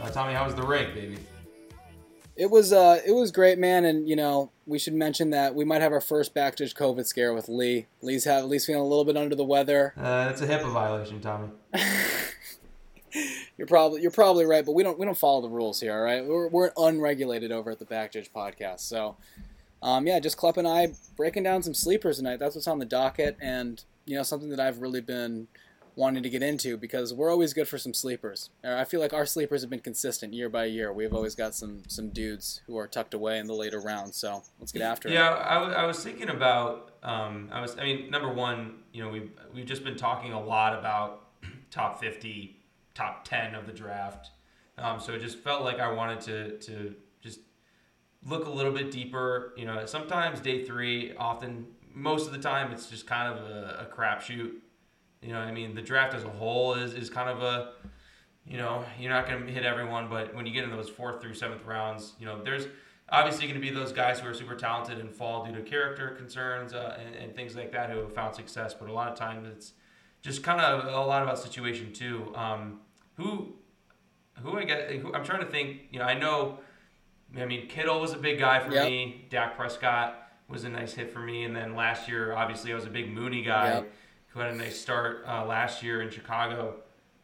Uh, Tommy, how was the rig, baby? It was uh, it was great, man. And you know, we should mention that we might have our first back judge COVID scare with Lee. Lee's have at least feeling a little bit under the weather. Uh, that's a HIPAA violation, Tommy. You're probably you're probably right, but we don't we don't follow the rules here, all right? We're, we're unregulated over at the Back Judge podcast, so um, yeah, just Klepp and I breaking down some sleepers tonight. That's what's on the docket, and you know something that I've really been wanting to get into because we're always good for some sleepers. Uh, I feel like our sleepers have been consistent year by year. We've always got some some dudes who are tucked away in the later rounds. So let's get after Yeah, it. Yeah, I, w- I was thinking about. Um, I was. I mean, number one, you know, we've we've just been talking a lot about top fifty, top ten of the draft. Um, so it just felt like I wanted to to just look a little bit deeper. You know, sometimes day three, often most of the time, it's just kind of a, a crapshoot. You know, I mean, the draft as a whole is is kind of a you know, you're not going to hit everyone, but when you get in those fourth through seventh rounds, you know, there's obviously going to be those guys who are super talented and fall due to character concerns uh, and, and things like that who have found success. But a lot of times it's just kind of a lot about situation too. Um, who, who I get, who, I'm trying to think. You know, I know. I mean, Kittle was a big guy for Yep. me. Dak Prescott was a nice hit for me, and then last year, obviously, I was a big Mooney guy Yep. Who had a nice start uh, last year in Chicago.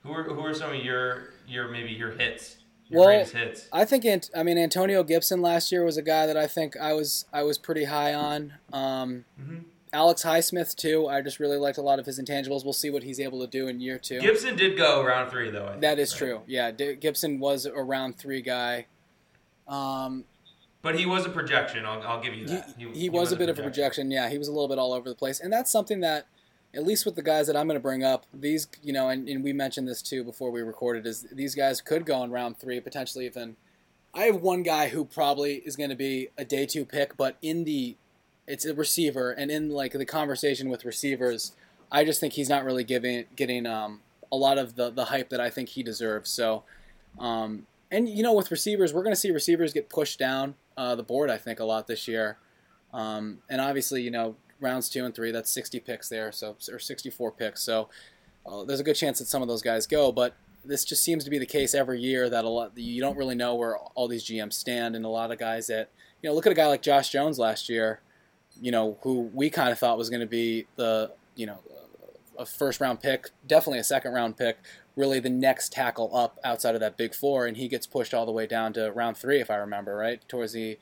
Who are who are some of your your maybe your hits? Your Well, greatest hits. I think Ant- I mean Antonio Gibson last year was a guy that I think I was I was pretty high on. Um, Mhm. Alex Highsmith too. I just really liked a lot of his intangibles. We'll see what he's able to do in year two. Gibson did go round three though. I think, That is right? true. Yeah, D- Gibson was a round three guy. Um, But he was a projection. I'll, I'll give you he, that. he, was a bit of a projection. Yeah, he was a little bit all over the place, and that's something that, at least with the guys that I'm going to bring up, these you know, and, and we mentioned this too before we recorded, is these guys could go in round three, potentially even. I have one guy who probably is going to be a day two pick, but in the, it's a receiver, and in like the conversation with receivers, I just think he's not really giving getting um, a lot of the the hype that I think he deserves. So, um, and you know, with receivers, we're going to see receivers get pushed down uh, the board. I think a lot this year, um, and obviously, you know, rounds two and three, that's 60 picks there, so or 64 picks. So uh, there's a good chance that some of those guys go, but this just seems to be the case every year that a lot you don't really know where all these GMs stand, and a lot of guys that you know look at a guy like Josh Jones last year, you know, who we kind of thought was going to be the you know a first round pick, definitely a second round pick, really the next tackle up outside of that big four, and he gets pushed all the way down to round three, if I remember right, towards the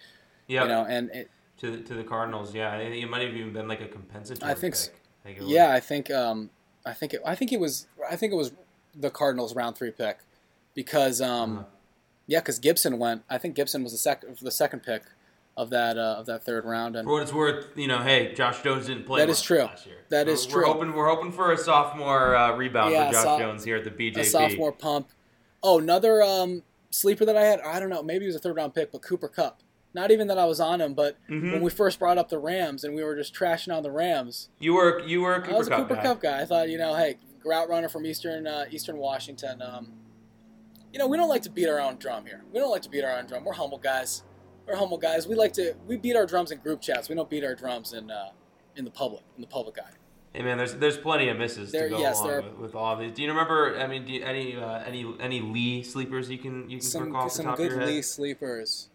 Yeah, you know, and it, to the, to the Cardinals. Yeah, it, it might have even been like a compensatory. I think pick. I think it was. yeah, I think um, I think it, I think it was I think it was the Cardinals round three pick because um, Uh-huh. yeah, because Gibson went. I think Gibson was the second the second pick of that uh, of that third round, and For what it's worth, you know, hey, Josh Jones didn't play. That is true. Last year. That We're- is We're true. hoping we're hoping for a sophomore uh, rebound Yeah, for Josh so- Jones here at the BJP. a sophomore pump. Oh, another um, sleeper that I had. I don't know. Maybe it was a third round pick, but Cooper Kupp. Not even that I was on him, but Mhm. when we first brought up the Rams and we were just trashing on the Rams, You were you were a Cooper I was a Kupp Cooper guy. Kupp guy. I thought, you know, hey, route runner from Eastern uh, Eastern Washington. Um, you know, we don't like to beat our own drum here. We don't like to beat our own drum. We're humble guys. We're humble guys. We like to we beat our drums in group chats. We don't beat our drums in uh, in the public in the public eye. Hey man, there's there's plenty of misses There- to go yes, along are- with, with all of these. Do you remember? I mean, do you, any uh, any any Lee sleepers you can you can Some recall off the some top good of your head? Lee sleepers.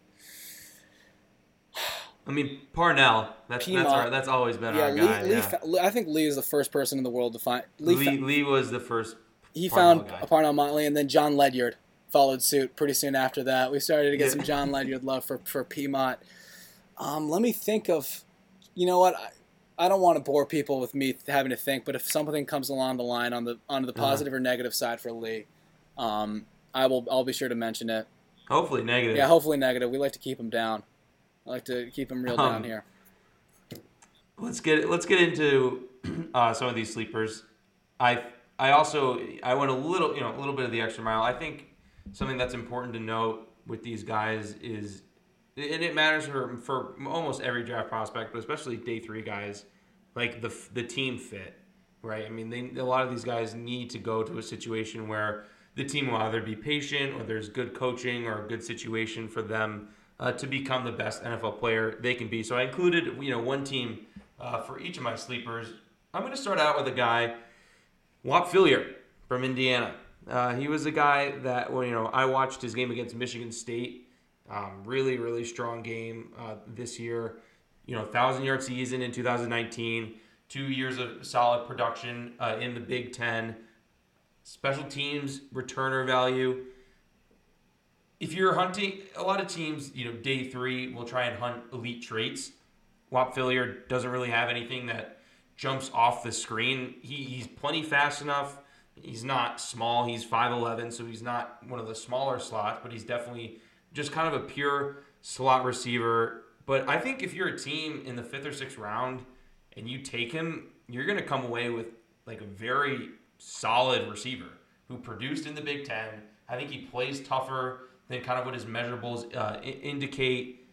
I mean, Parnell. That's that's our, that's always been Yeah, our Lee, guy. Lee, yeah. Lee- I think Lee is the first person in the world to find Lee. Lee, fa- Lee was the first. he Parnell found guy. a Parnell Motley, and then John Ledyard followed suit pretty soon after that. We started to get Yeah. some John Ledyard love for for Piedmont. Um, let me think of, you know what? I, I don't want to bore people with me having to think, but if something comes along the line on the on the Uh-huh. positive or negative side for Lee, um, I will I'll be sure to mention it. Hopefully negative. Yeah, hopefully negative. We like to keep him down. I like to keep them real Um, down here. Let's get let's get into uh, some of these sleepers. I I also I went a little you know a little bit of the extra mile. I think something that's important to note with these guys is and it matters for for almost every draft prospect, but especially day three guys, like the the team fit, right? I mean, they, a lot of these guys need to go to a situation where the team will either be patient or there's good coaching or a good situation for them uh, to become the best NFL player they can be. So I included you know one team uh, for each of my sleepers. I'm going to start out with a guy Whop Philyor from Indiana. Uh, he was a guy that, well, you know, I watched his game against Michigan State. Um, really, really strong game uh, this year. You know, thousand yard season in 2019. Two years of solid production uh, in the Big Ten. Special teams returner value. If you're hunting, a lot of teams, you know, day three will try and hunt elite traits. Philyor doesn't really have anything that jumps off the screen. He, he's plenty fast enough. He's not small. He's 5'11, so he's not one of the smaller slots, but he's definitely just kind of a pure slot receiver. But I think if you're a team in the fifth or sixth round and you take him, you're going to come away with like a very solid receiver who produced in the Big Ten. I think he plays tougher than kind of what his measurables uh, indicate.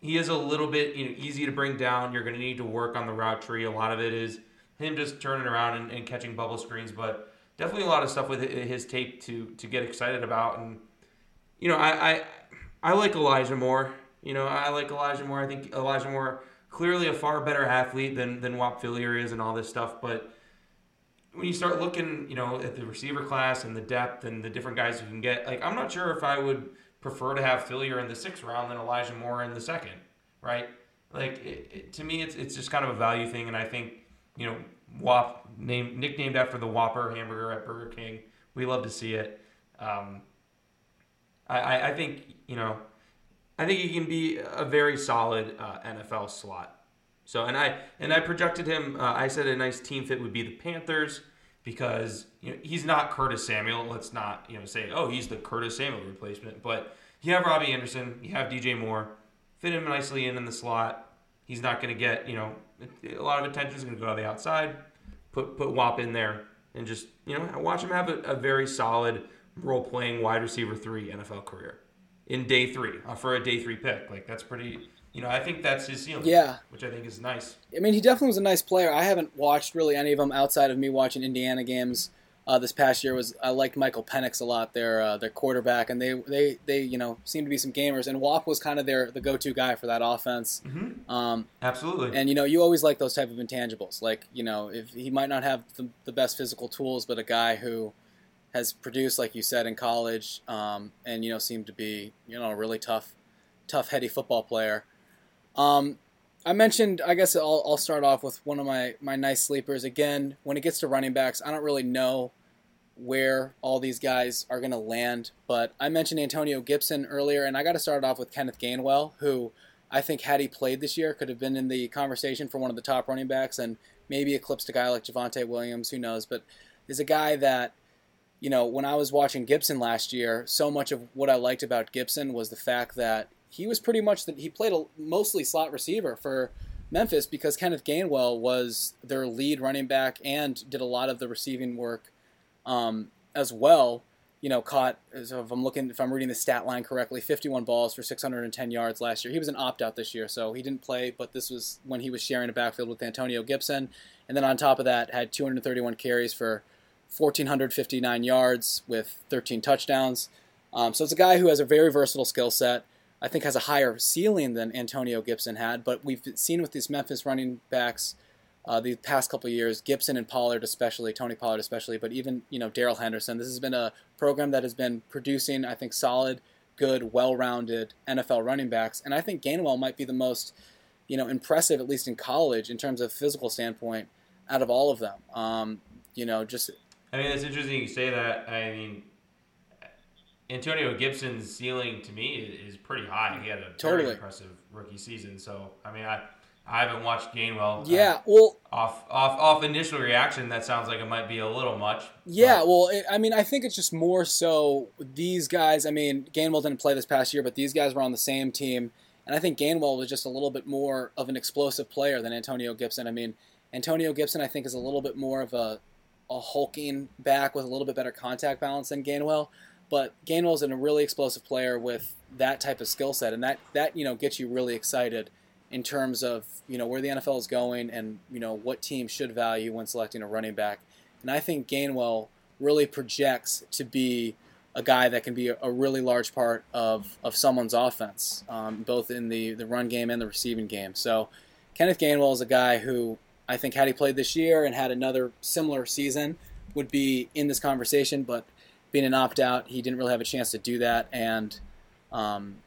He is a little bit you know easy to bring down. You're going to need to work on the route tree. A lot of it is him just turning around and, and catching bubble screens, but definitely a lot of stuff with his tape to to get excited about. And you know, I I, I like Elijah Moore. You know, I like Elijah Moore. I think Elijah Moore clearly a far better athlete than than Whop Philyor is and all this stuff, but when you start looking, you know, at the receiver class and the depth and the different guys you can get, like I'm not sure if I would prefer to have Philyor in the sixth round than Elijah Moore in the second, right? Like it, it, to me, it's it's just kind of a value thing, and I think you know, Whop named nicknamed after the Whopper hamburger at Burger King. We love to see it. Um, I, I, I think you know, I think he can be a very solid uh, NFL slot so and I and I projected him. Uh, I said a nice team fit would be the Panthers because you know he's not Curtis Samuel. Let's not you know say oh he's the Curtis Samuel replacement. But you have Robbie Anderson, you have DJ Moore, fit him nicely in in the slot. He's not going to get you know a lot of attention is going to go to the outside. Put put Whop in there and just you know watch him have a, a very solid role playing wide receiver three NFL career in day three uh, for a day three pick. Like that's pretty you know, I think that's his ceiling. Yeah, which I think is nice. I mean, he definitely was a nice player. I haven't watched really any of them outside of me watching Indiana games. Uh, this past year was I liked Michael Penix a lot, their uh, their quarterback, and they they they you know seem to be some gamers. And Whop was kind of their the go to guy for that offense. Mm-hmm. Um, Absolutely. And you know you always like those type of intangibles. Like you know if he might not have the, the best physical tools, but a guy who has produced, like you said, in college, um, and you know seemed to be you know a really tough, tough heady football player. Um, I mentioned, I guess I'll, I'll start off with one of my, my nice sleepers. Again, when it gets to running backs, I don't really know where all these guys are going to land, but I mentioned Antonio Gibson earlier, and I got to start off with Kenneth Gainwell, who I think had he played this year could have been in the conversation for one of the top running backs and maybe eclipsed a guy like Javonte Williams, who knows, but is a guy that you know, when I was watching Gibson last year, so much of what I liked about Gibson was the fact that he was pretty much that he played a mostly slot receiver for Memphis because Kenneth Gainwell was their lead running back and did a lot of the receiving work um, as well. You know, caught so if I'm looking if I'm reading the stat line correctly, 51 balls for 610 yards last year. He was an opt out this year, so he didn't play. But this was when he was sharing a backfield with Antonio Gibson, and then on top of that, had 231 carries for 1,459 yards with 13 touchdowns. Um, so it's a guy who has a very versatile skill set. I think has a higher ceiling than Antonio Gibson had. But we've seen with these Memphis running backs uh, the past couple years, Gibson and Pollard especially, Tony Pollard especially, but even you know Darrell Henderson. This has been a program that has been producing, I think, solid, good, well-rounded NFL running backs, and I think Gainwell might be the most you know impressive, at least in college, in terms of physical standpoint, out of all of them. Um, you know, just. I mean, it's interesting you say that. I mean, Antonio Gibson's ceiling to me is pretty high. He had a totally. very impressive rookie season. So I mean, I I haven't watched Gainwell. Uh, yeah, uh, well, off off off initial reaction, that sounds like it might be a little much. Yeah, but. well, it, I mean, I think it's just more so these guys. I mean, Gainwell didn't play this past year, but these guys were on the same team, and I think Gainwell was just a little bit more of an explosive player than Antonio Gibson. I mean, Antonio Gibson, I think, is a little bit more of a a hulking back with a little bit better contact balance than Gainwell. But Gainwell's a really explosive player with that type of skill set, and that that you know gets you really excited in terms of you know where the NFL is going and you know what team should value when selecting a running back. And I think Gainwell really projects to be a guy that can be a, really large part of, of someone's offense, um, both in the, the run game and the receiving game. So Kenneth Gainwell is a guy who I think had he played this year and had another similar season, would be in this conversation, but being an opt out, he didn't really have a chance to do that. And, um,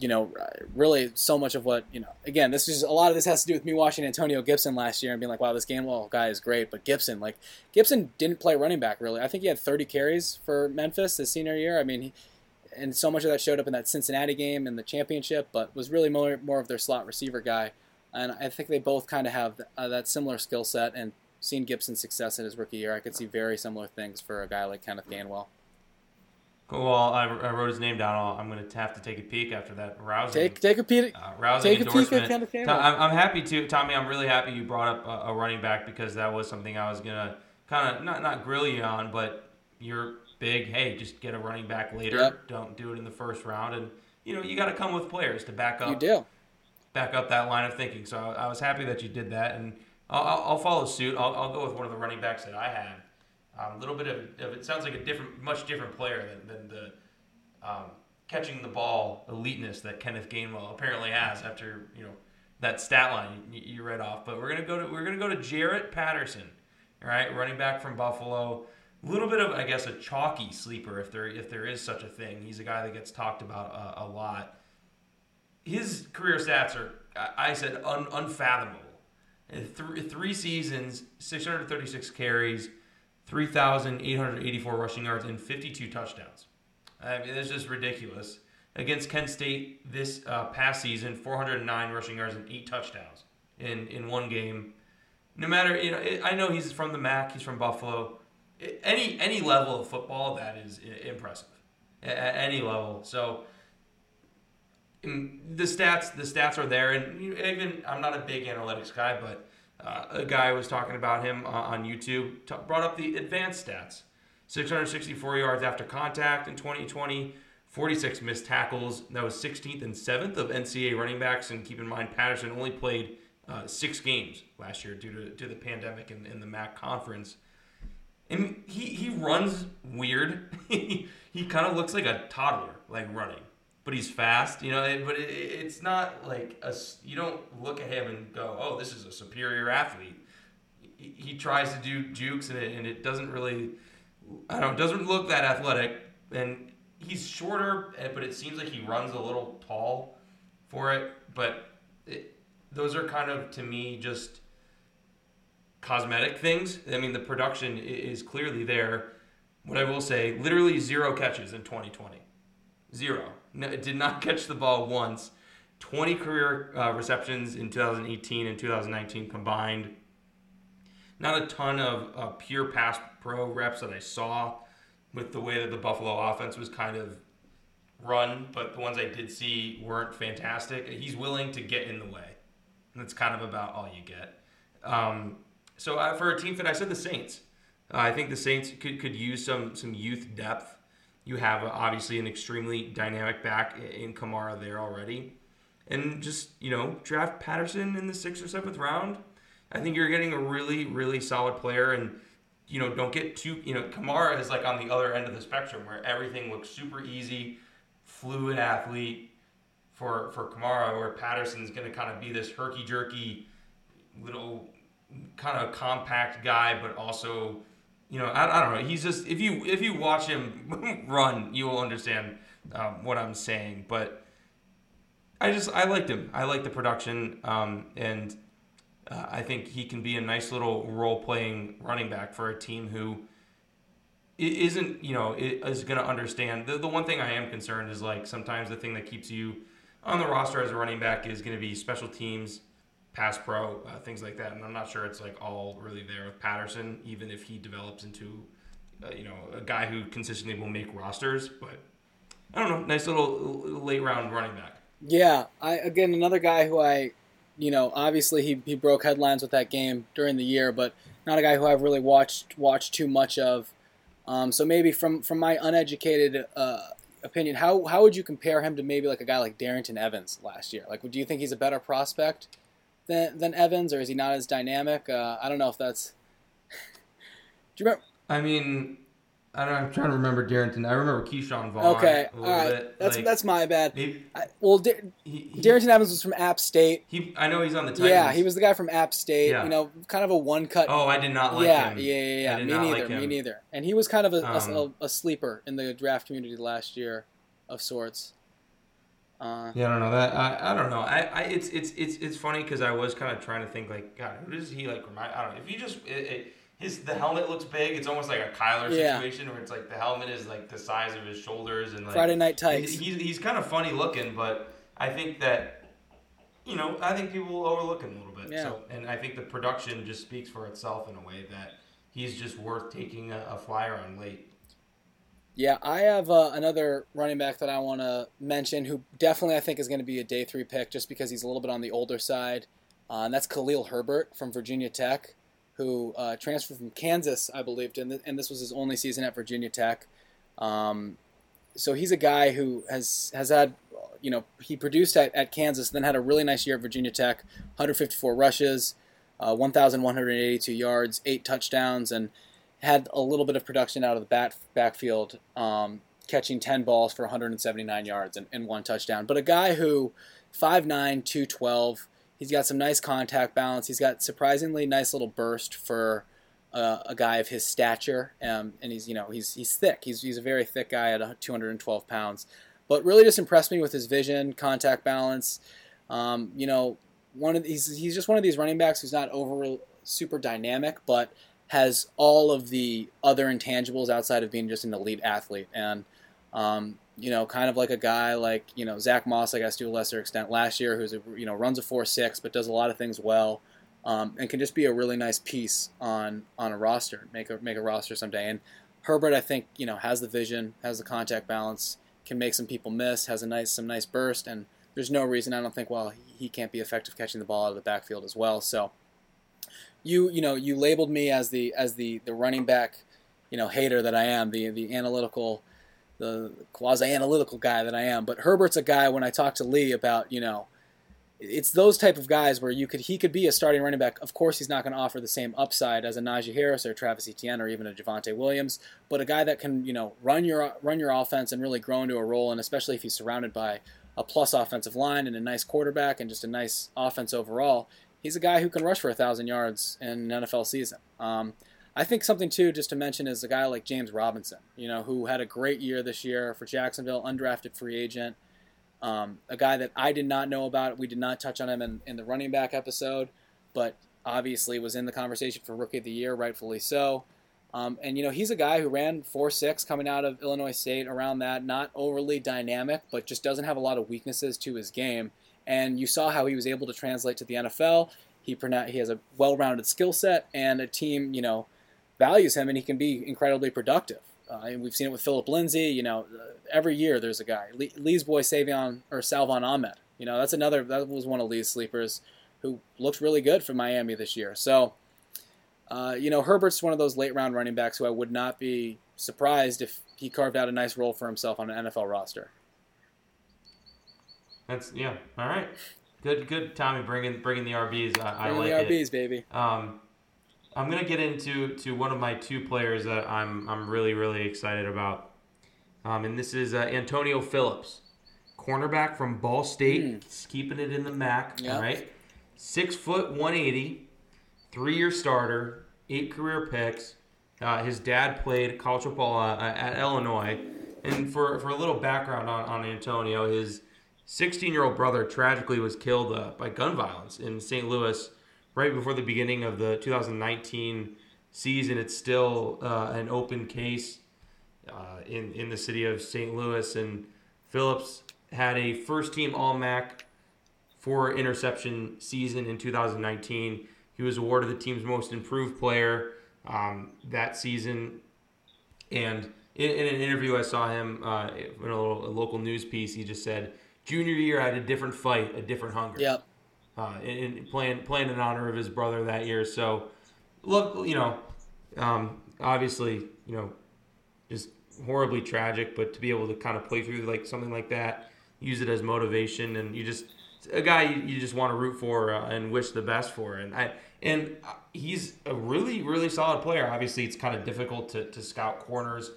you know, really so much of what, you know, again, this is a lot of this has to do with me watching Antonio Gibson last year and being like, wow, this Gainwell guy is great. But Gibson, like, Gibson didn't play running back really. I think he had 30 carries for Memphis his senior year. I mean, he, and so much of that showed up in that Cincinnati game and the championship, but was really more, more of their slot receiver guy. And I think they both kind of have uh, that similar skill set. And seeing Gibson's success in his rookie year, I could see very similar things for a guy like Kenneth Gainwell. Cool. Well, I, I wrote his name down. I'm going to have to take a peek after that rousing. Take take a peek. Uh, rousing take endorsement. a peek at Gainwell. I'm, I'm happy to, Tommy. I'm really happy you brought up a, a running back because that was something I was gonna kind of not not grill you on, but you're big. Hey, just get a running back later. Yep. Don't do it in the first round, and you know you got to come with players to back up You do. back up that line of thinking. So I, I was happy that you did that, and I'll, I'll, I'll follow suit. I'll, I'll go with one of the running backs that I had. Um, a little bit of, of it sounds like a different, much different player than, than the um, catching the ball eliteness that Kenneth Gainwell apparently has after you know that stat line you, you read off. But we're gonna go to we're gonna go to Jaret Patterson, all right, running back from Buffalo. A little bit of I guess a chalky sleeper if there if there is such a thing. He's a guy that gets talked about a, a lot. His career stats are I said un, unfathomable. Three seasons, 636 carries, 3,884 rushing yards, and 52 touchdowns. I mean, it's just ridiculous. Against Kent State this uh, past season, 409 rushing yards and eight touchdowns in, in one game. No matter, you know, it, I know he's from the MAC, he's from Buffalo. I- any any level of football, that is impressive. A- At any level. So the stats the stats are there, and even I'm not a big analytics guy, but uh, a guy was talking about him uh, on YouTube t- brought up the advanced stats: 664 yards after contact in 2020, 46 missed tackles. That was 16th and 7th of NCAA running backs, and keep in mind Patterson only played uh, six games last year due to, to the pandemic and, and the MAC conference. And he, he runs weird. he he kind of looks like a toddler, like running, but he's fast. You know, but it, it's not like a, You don't look at him and go, "Oh, this is a superior athlete." He, he tries to do jukes and it, and it doesn't really. I don't. Doesn't look that athletic, and he's shorter, eh, but it seems like he runs a little tall for it. But it, those are kind of to me just cosmetic things. I mean, the production is clearly there. What I will say, literally zero catches in 2020. Zero. No, did not catch the ball once. 20 career uh, receptions in 2018 and 2019 combined. Not a ton of uh, pure pass pro reps that I saw with the way that the Buffalo offense was kind of run, but the ones I did see weren't fantastic. He's willing to get in the way. That's kind of about all you get. Um, so uh, for a team fit, I said the Saints. Uh, I think the Saints could, could use some some youth depth. You have obviously an extremely dynamic back in Kamara there already, and just you know draft Patterson in the sixth or seventh round. I think you're getting a really really solid player, and you know don't get too you know Kamara is like on the other end of the spectrum where everything looks super easy, fluid athlete for for Kamara, where Patterson's going to kind of be this herky jerky little kind of compact guy, but also, you know, I, I don't know. He's just if you if you watch him run, you will understand um, what I'm saying. But I just I liked him. I like the production, um, and uh, I think he can be a nice little role playing running back for a team who isn't you know is going to understand. The the one thing I am concerned is like sometimes the thing that keeps you on the roster as a running back is going to be special teams pass pro, uh, things like that. And I'm not sure it's like all really there with Patterson, even if he develops into, uh, you know, a guy who consistently will make rosters. But I don't know, nice little late round running back. Yeah, I again another guy who I, you know, obviously he, he broke headlines with that game during the year, but not a guy who I've really watched watched too much of. Um, so maybe from from my uneducated uh, opinion, how how would you compare him to maybe like a guy like Darrington Evans last year? Like, do you think he's a better prospect than than Evans, or is he not as dynamic? Uh, I don't know if that's. do you remember? I mean, I don't, I'm trying to remember Darrington. I remember Ke'Shawn Vaughn. Okay, a all bit. That's Like, that's my bad. maybe I, well, Dar- he, he, Darrington Evans was from App State. he- I know he's on the Titans. Yeah, he was the guy from App State. Yeah. You know, kind of a one cut. Oh, I did not like yeah, him. yeah, yeah, yeah. Me neither. like me neither. And he was kind of a- Um, a, a sleeper in the draft community last year, of sorts. Uh, Yeah, I don't know that. I, I don't know. I, I it's it's it's it's funny because I was kind of trying to think like, God, who does he like remind? I don't know. If you just it, it, his the helmet looks big. It's almost like a Kyler Yeah. situation where it's like the helmet is like the size of his shoulders and like Friday Night Tights. he's, he's kind of funny looking, but I think that, you know, I think people will overlook him a little bit. Yeah. So, and I think the production just speaks for itself in a way that he's just worth taking a, a flyer on late. Yeah, I have uh, another running back that I want to mention who definitely I think is going to be a day three pick just because he's a little bit on the older side. Uh, and that's Khalil Herbert from Virginia Tech, who uh, transferred from Kansas, I believe, and, th- and this was his only season at Virginia Tech. Um, so he's a guy who has has had, you know, he produced at, at Kansas, then had a really nice year at Virginia Tech, 154 rushes, uh, 1,182 yards, eight touchdowns, and had a little bit of production out of the bat backfield, um, catching 10 balls for 179 yards and, and one touchdown. But a guy who 5'9", 212, he's got some nice contact balance. He's got surprisingly nice little burst for uh, a guy of his stature, um, and he's you know he's he's thick. He's he's a very thick guy at 212 pounds, but really just impressed me with his vision, contact balance. Um, you know, one of he's he's just one of these running backs who's not over super dynamic, but has all of the other intangibles outside of being just an elite athlete. And, um, you know, kind of like a guy like, you know, Zach Moss, I guess to a lesser extent last year, who's, a, you know, runs a 4-6, but does a lot of things well. Um, and can just be a really nice piece on, on a roster, make a, make a roster someday. And Herbert, I think, you know, has the vision, has the contact balance, can make some people miss, has a nice, some nice burst. And there's no reason I don't think, well, he can't be effective catching the ball out of the backfield as well. So, you you know you labeled me as the as the the running back you know hater that I am the the analytical the quasi analytical guy that I am. But Herbert's a guy when I talk to Lee about you know it's those type of guys where you could he could be a starting running back. Of course he's not going to offer the same upside as a Najee Harris or Travis Etienne or even a Javonte Williams. But a guy that can you know run your run your offense and really grow into a role and especially if he's surrounded by a plus offensive line and a nice quarterback and just a nice offense overall he's a guy who can rush for a thousand yards in an NFL season. Um, I think something too, just to mention, is a guy like James Robinson, you know, who had a great year this year for Jacksonville, undrafted free agent. Um, a guy that I did not know about. We did not touch on him in, in the running back episode, but obviously was in the conversation for Rookie of the Year, rightfully so. Um, and you know, he's a guy who ran four six coming out of Illinois State, around that, not overly dynamic, but just doesn't have a lot of weaknesses to his game and you saw how he was able to translate to the NFL. He he has a well-rounded skill set, and a team you know values him, and he can be incredibly productive. Uh, and we've seen it with Philip Lindsay. You know, uh, every year there's a guy. Lee, Lee's boy Savion or Salvon Ahmed. You know, that's another. That was one of Lee's sleepers who looked really good for Miami this year. So, uh, you know, Herbert's one of those late-round running backs who I would not be surprised if he carved out a nice role for himself on an NFL roster. That's yeah. All right. Good, good, Tommy. Bringing bringing the RBs. I, I like the it. RBs, baby. Um, I'm gonna get into to one of my two players that I'm I'm really really excited about, um, and this is uh, Antonio Phillips, cornerback from Ball State. He's keeping it in the MAC. Yep. All right, six foot 180, three year starter, eight career picks. Uh, his dad played college football uh, at Illinois, and for for a little background on on Antonio, his 16 year old brother tragically was killed uh, by gun violence in St. Louis right before the beginning of the 2019 season. It's still uh, an open case uh, in, in the city of St. Louis. And Phillips had a first team All MAC for interception season in 2019. He was awarded the team's most improved player um, that season. And in, in an interview I saw him uh, in a, little, a local news piece, he just said, Junior year, I had a different fight, a different hunger Yep. uh, in, in playing playing in honor of his brother that year. So, look, you know, um, obviously, you know, just horribly tragic, but to be able to kind of play through like something like that, use it as motivation, and you just a guy you, you just want to root for uh, and wish the best for, and I and uh, he's a really really solid player. Obviously, it's kind of difficult to, to scout corners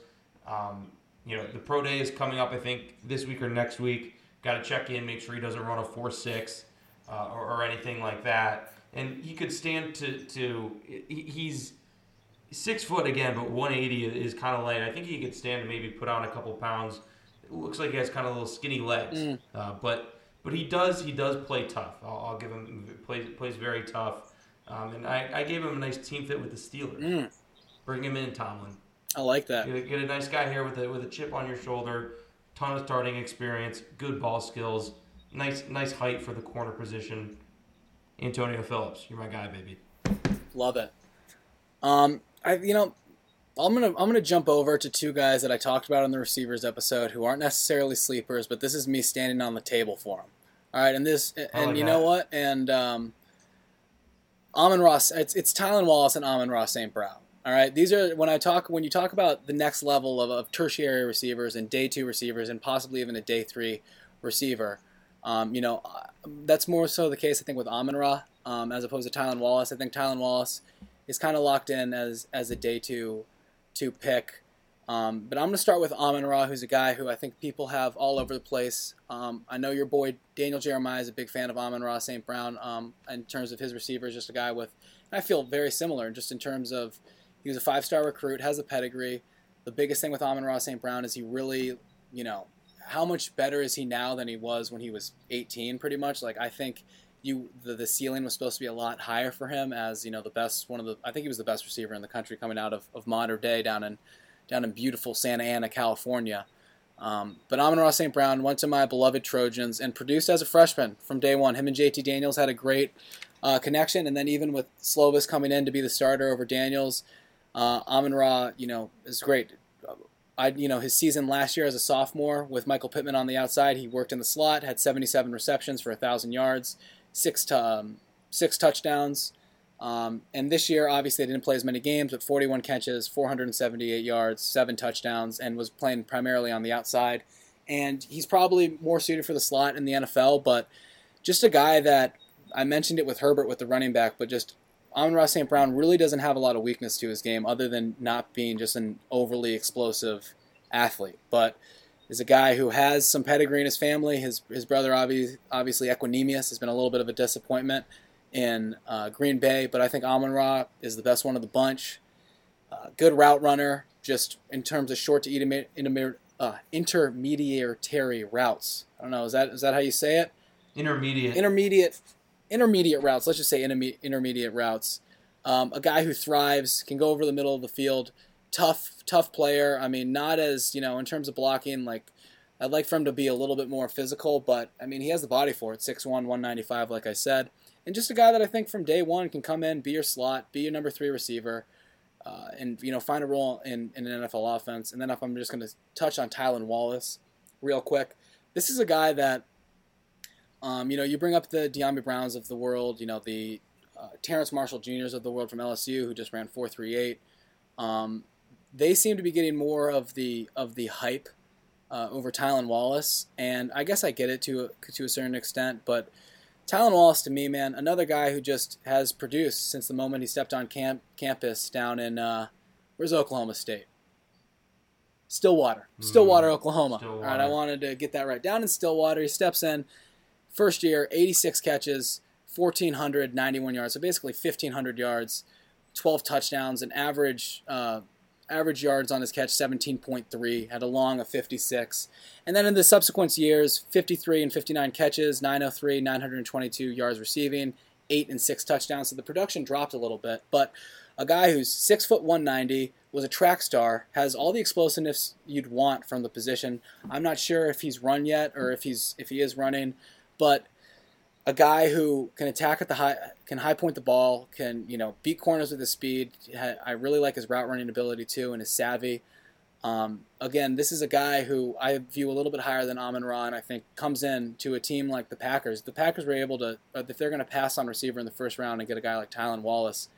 Um, you know, the pro day is coming up. I think this week or next week. Got to check in, make sure he doesn't run a four six uh, or, or anything like that. And he could stand to to he's six foot again, but 180 is kind of light. I think he could stand to maybe put on a couple pounds. It looks like he has kind of little skinny legs, Mm. uh, but but he does he does play tough. I'll, I'll give him plays plays very tough. Um, and I, I gave him a nice team fit with the Steelers. Mm, Bring him in, Tomlin. I like that. Get a, get a nice guy here with a with a chip on your shoulder, ton of starting experience, good ball skills, nice nice height for the corner position. Antonio Phillips, you're my guy, baby. Love it. Um, I you know, I'm gonna I'm gonna jump over to two guys that I talked about in the receivers episode who aren't necessarily sleepers, but this is me standing on the table for them. All right, and this and like you that. know what? And um, Amon Ra, it's it's Tylan Wallace and Amon Ra St. Brown. All right, these are when I talk when you talk about the next level of, of tertiary receivers and day two receivers and possibly even a day three receiver. Um, you know, uh, that's more so the case I think with Amon Ra um, as opposed to Tylan Wallace. I think Tylan Wallace is kind of locked in as as a day two two pick. Um, but I'm going to start with Amon Ra, who's a guy who I think people have all over the place. Um, I know your boy Daniel Jeremiah is a big fan of Amon Ra St. Brown um, in terms of his receivers, just a guy with, I feel very similar just in terms of he was a five star recruit, has a pedigree. The biggest thing with Amon Ra St. Brown is he really, you know, how much better is he now than he was when he was 18, pretty much? Like, I think you the, the ceiling was supposed to be a lot higher for him as you know the best one of the I think he was the best receiver in the country coming out of, of Mater Dei down in down in beautiful Santa Ana, California. Um, but Amon Ra St. Brown went to my beloved Trojans and produced as a freshman from day one. Him and JT Daniels had a great uh, connection, and then even with Slovis coming in to be the starter over Daniels, uh, Amon Ra, you know, is great. I, you know, his season last year as a sophomore with Michael Pittman on the outside, he worked in the slot, had 77 receptions for thousand yards, six to, um, six touchdowns. Um, and this year, obviously, they didn't play as many games, but 41 catches, 478 yards, seven touchdowns, and was playing primarily on the outside. And he's probably more suited for the slot in the NFL, but just a guy that I mentioned it with Herbert with the running back, but just Amon Ra St. Brown really doesn't have a lot of weakness to his game other than not being just an overly explosive athlete. But is a guy who has some pedigree in his family. His his brother, obvi- obviously, Equanimeous, has been a little bit of a disappointment in uh, Green Bay, but I think Amon Ra is the best one of the bunch. Uh, good route runner, just in terms of short to interme- interme- uh, intermediary routes. I don't know, is that is that how you say it? Intermediate. intermediate intermediate routes. Let's just say interme- intermediate routes. Um, a guy who thrives can go over the middle of the field. Tough, tough player. I mean, not as you know in terms of blocking. Like, I'd like for him to be a little bit more physical, but I mean, he has the body for it. 6'1", 195, like I said, and just a guy that I think from day one can come in, be your slot, be your number three receiver. Uh, and you know, find a role in, in an NFL offense. And then if I'm just going to touch on Tylan Wallace, real quick, this is a guy that um, you know, you bring up the Dyami Browns of the world, you know, the uh, Terrace Marshall Juniors of the world from LSU who just ran 4.38. Um, they seem to be getting more of the of the hype uh, over Tylan Wallace, and I guess I get it to a, to a certain extent. But Tylan Wallace, to me, man, another guy who just has produced since the moment he stepped on camp, campus down in uh, where's Oklahoma State. Stillwater, Stillwater, Oklahoma. All right, I wanted to get that right. Down in Stillwater, he steps in, First year, 86 catches, 1,491 yards, so basically 1,500 yards, 12 touchdowns, and average uh, average yards on his catch 17.3, had a long of 56. And then in the subsequent years, 53 and 59 catches, 903, 922 yards receiving, 8 and 6 touchdowns. So the production dropped a little bit, but a guy who's 6 foot 190, was a track star, has all the explosiveness you'd want from the position. I'm not sure if he's run yet or if he's if he is running, but a guy who can attack at the high, can high point the ball, can you know beat corners with his speed. I really like his route running ability too, and his savvy. Um, again, this is a guy who I view a little bit higher than Amon and I think comes in to a team like the Packers. The Packers were able to, uh, if they're going to pass on receiver in the first round and get a guy like Tylan Wallace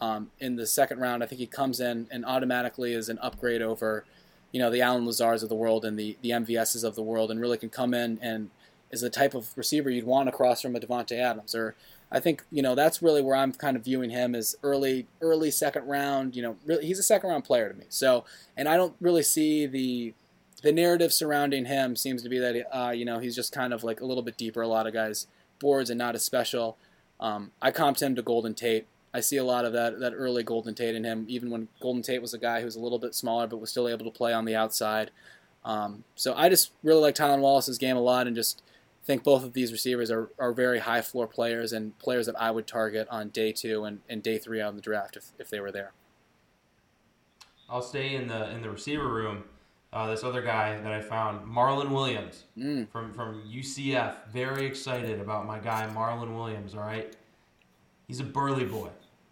um, in the second round, I think he comes in and automatically is an upgrade over, you know, the Allen Lazards of the world and the the MVSs of the world, and really can come in and is the type of receiver you'd want across from a Davante Adams. Or I think you know that's really where I'm kind of viewing him as early early second round. You know, really, he's a second round player to me. So, and I don't really see the the narrative surrounding him seems to be that uh, you know he's just kind of like a little bit deeper. A lot of guys boards and not as special. Um, I comped him to Golden Tate. I see a lot of that that early Golden Tate in him, even when Golden Tate was a guy who was a little bit smaller but was still able to play on the outside. Um, so I just really like Tylan Wallace's game a lot, and just think both of these receivers are, are very high floor players and players that I would target on day two and, and day three on the draft if, if they were there. I'll stay in the in the receiver room. Uh, this other guy that I found, Marlon Williams Mm. from from UCF. Very excited about my guy Marlon Williams. All right, he's a burly boy,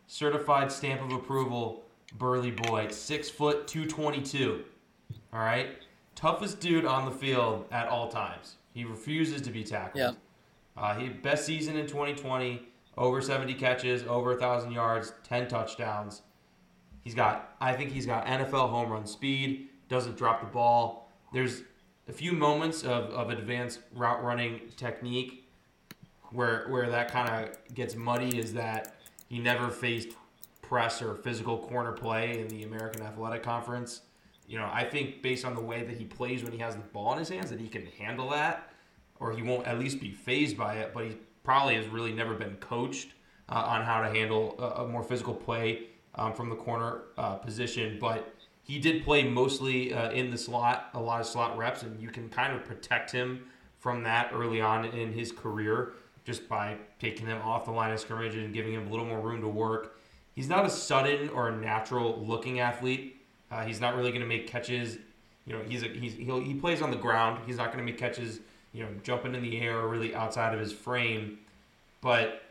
certified stamp of approval burly boy, six foot two twenty two. All right, toughest dude on the field at all times. He refuses to be tackled. Yeah. Uh, he best season in 2020, over 70 catches, over 1,000 yards, 10 touchdowns. He's got, I think he's got NFL home run speed, doesn't drop the ball. There's a few moments of, of advanced route running technique where where that kind of gets muddy is that he never faced press or physical corner play in the American Athletic Conference. You know, I think based on the way that he plays when he has the ball in his hands, that he can handle that, or he won't at least be phased by it. But he probably has really never been coached uh, on how to handle a, a more physical play um, from the corner uh, position. But he did play mostly uh, in the slot, a lot of slot reps, and you can kind of protect him from that early on in his career just by taking him off the line of scrimmage and giving him a little more room to work. He's not a sudden or a natural looking athlete. Uh, he's not really going to make catches. You know, he's a, he's he plays on the ground. He's not going to make catches. You know, jumping in the air or really outside of his frame. But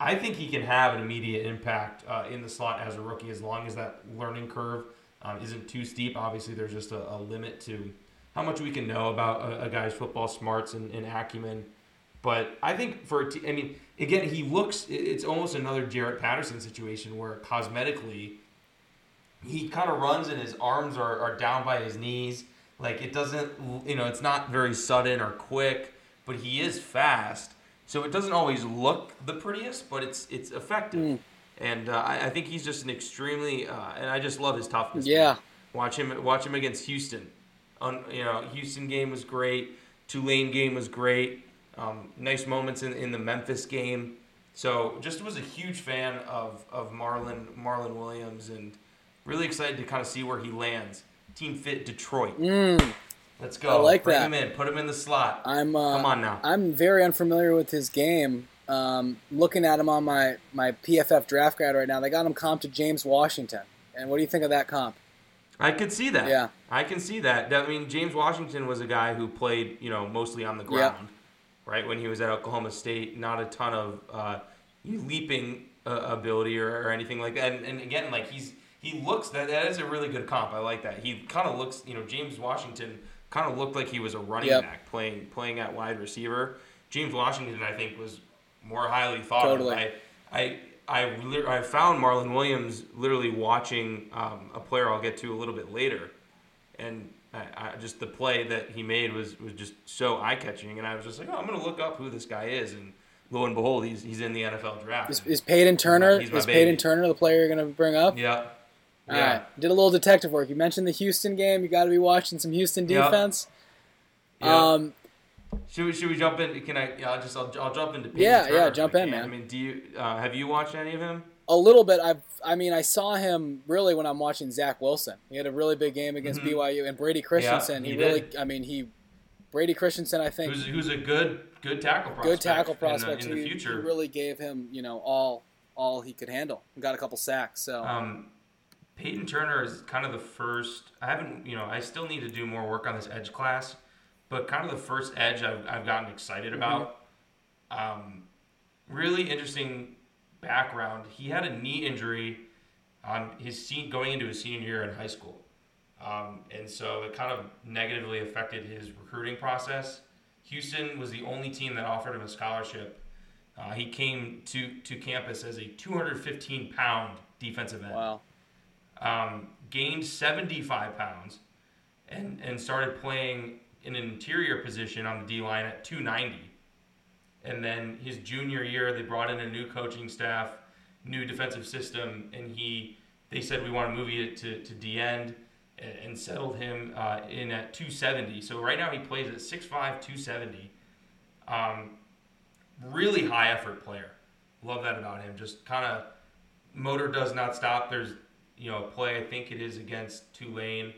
I think he can have an immediate impact uh, in the slot as a rookie as long as that learning curve um, isn't too steep. Obviously, there's just a, a limit to how much we can know about a, a guy's football smarts and, and acumen. But I think for I mean, again, he looks. It's almost another Jaret Patterson situation where cosmetically, he kind of runs and his arms are, are down by his knees. Like it doesn't, you know, it's not very sudden or quick, but he is fast. So it doesn't always look the prettiest, but it's it's effective. Mm. And uh, I, I think he's just an extremely, uh, and I just love his toughness. man. Yeah. Watch him. Watch him against Houston. On you know, Houston game was great. Tulane game was great. Um, nice moments in, in the Memphis game. So just was a huge fan of, of Marlon Marlon Williams and really excited to kind of see where he lands. Team fit Detroit. Mm. Let's go. I like Bring that. him in. Put him in the slot. I'm uh, Come on now. I'm very unfamiliar with his game. Um, looking at him on my, my PFF draft guide right now, they got him comped to James Washington. And what do you think of that comp? I could see that. Yeah. I can see that. I mean, James Washington was a guy who played, you know, mostly on the ground, right? When he was at Oklahoma State, not a ton of uh, leaping uh, ability or, or anything like that. And, and again, like he's he looks that that is a really good comp. I like that. He kind of looks, you know, James Washington kind of looked like he was a running Yep. back playing playing at wide receiver. James Washington, I think, was more highly thought Totally. of. I, I I I found Marlon Williams literally watching um, a player I'll get to a little bit later, and I, I just the play that he made was was just so eye catching, and I was just like, oh, I'm gonna look up who this guy is, and lo and behold, he's he's in the NFL draft. Is, is Peyton Turner He's my is baby. Peyton Turner the player you're going to bring up? yeah, All yeah. right. Did a little detective work. You mentioned the Houston game. You got to be watching some Houston Yep. defense. yeah. Um, should we should we jump in? Can I? Yeah, I'll just I'll, I'll jump into. Peyton Yeah, Turner yeah, jump in, man. I mean, do you uh, have you watched any of him? a little bit. I've. I mean, I saw him really when I'm watching Zach Wilson. He had a really big game against Mhm. BYU and Brady Christensen. he he really. I mean, he. Brady Christensen, I think, Who's who's a good good tackle prospect? good tackle in the- prospect. in the, future. He really gave him, you know, all all he could handle. And got a couple sacks. So Um, Peyton Turner is kind of the first. I haven't, you know, I still need to do more work on this edge class, but kind of the first edge I've, I've gotten excited about. Um, really interesting background. He had a knee injury on his se- going into his senior year in high school, um, and so it kind of negatively affected his recruiting process. Houston was the only team that offered him a scholarship. Uh, he came to, to campus as a 215 pound defensive end wow. Um, gained 75 pounds and, and started playing in an interior position on the D line at 290. And then his junior year, they brought in a new coaching staff, new defensive system, and he they said we want to move it to, to D end and settled him uh, in at 270. So right now he plays at 6'5", 270. Um, really high effort player. Love that about him. Just kind of motor does not stop. There's you know play I think it is against Tulane.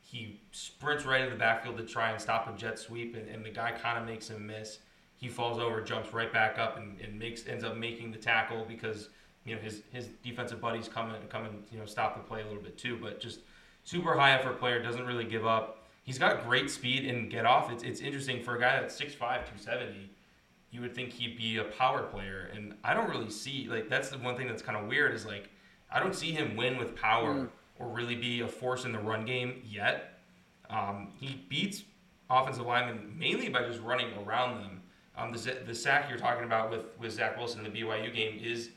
He sprints right in the backfield to try and stop a jet sweep, and, and the guy kind of makes him miss. He falls over, jumps right back up, and, and makes ends up making the tackle because you know his his defensive buddies come and come and you know stop the play a little bit too. But just super high effort player, doesn't really give up. He's got great speed and get off. It's, it's interesting for a guy that's 6'5", 270 you would think he'd be a power player, and I don't really see like that's the one thing that's kind of weird is like I don't see him win with power mm. or really be a force in the run game yet. Um, he beats offensive linemen mainly by just running around them. Um, the, the sack you're talking about with, with Zach Wilson in the BYU game is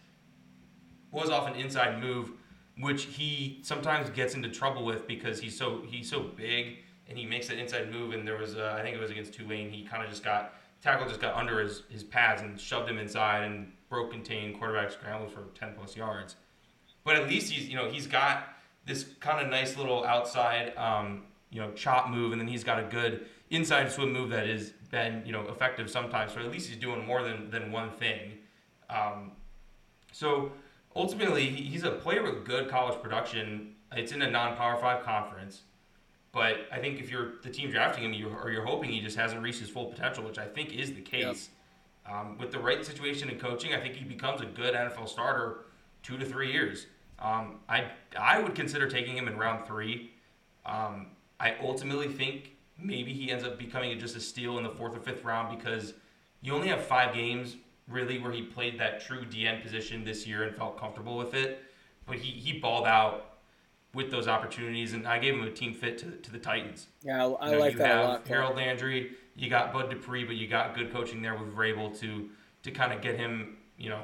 was off an inside move, which he sometimes gets into trouble with because he's so he's so big and he makes that inside move. And there was uh, I think it was against Tulane. He kind of just got tackle just got under his, his pads and shoved him inside and broke contain quarterback scrambles for 10 plus yards. But at least he's, you know, he's got this kind of nice little outside, um, you know, chop move, and then he's got a good inside swim move that has been, you know, effective sometimes. So at least he's doing more than, than one thing. Um, so ultimately, he's a player with good college production. It's in a non-power five conference. But I think if you're the team drafting him, you or you're hoping he just hasn't reached his full potential, which I think is the case. Yep. Um, with the right situation and coaching, I think he becomes a good NFL starter two to three years. Um, I I would consider taking him in round three. Um, I ultimately think maybe he ends up becoming just a steal in the fourth or fifth round because you only have five games really where he played that true DN position this year and felt comfortable with it. But he, he balled out with those opportunities, and I gave him a team fit to, to the Titans. Yeah, I, you know, like that a lot. Harold Landry, you got Bud Dupree, but you got good coaching there with Vrabel to to kind of get him, you know,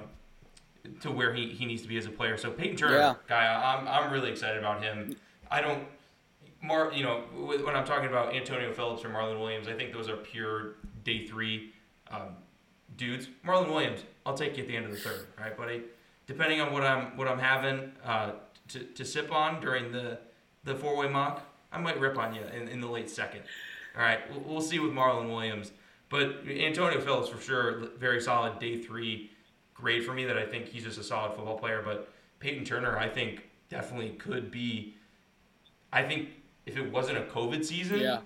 to where he, he needs to be as a player. So Peyton Turner, yeah. guy, I'm I'm really excited about him. I don't. Mar, you know, when I'm talking about Antonio Phillips or Marlon Williams, I think those are pure day three um, dudes. Marlon Williams, I'll take you at the end of the third, right, buddy? Depending on what I'm what I'm having, uh, to, to sip on during the, the four way mock, I might rip on you in, in the late second. All right, we'll, we'll see with Marlon Williams. But Antonio Phillips, for sure, very solid day three grade for me that I think he's just a solid football player. But Peyton Turner, I think, definitely could be. I think if it wasn't a COVID season, yeah.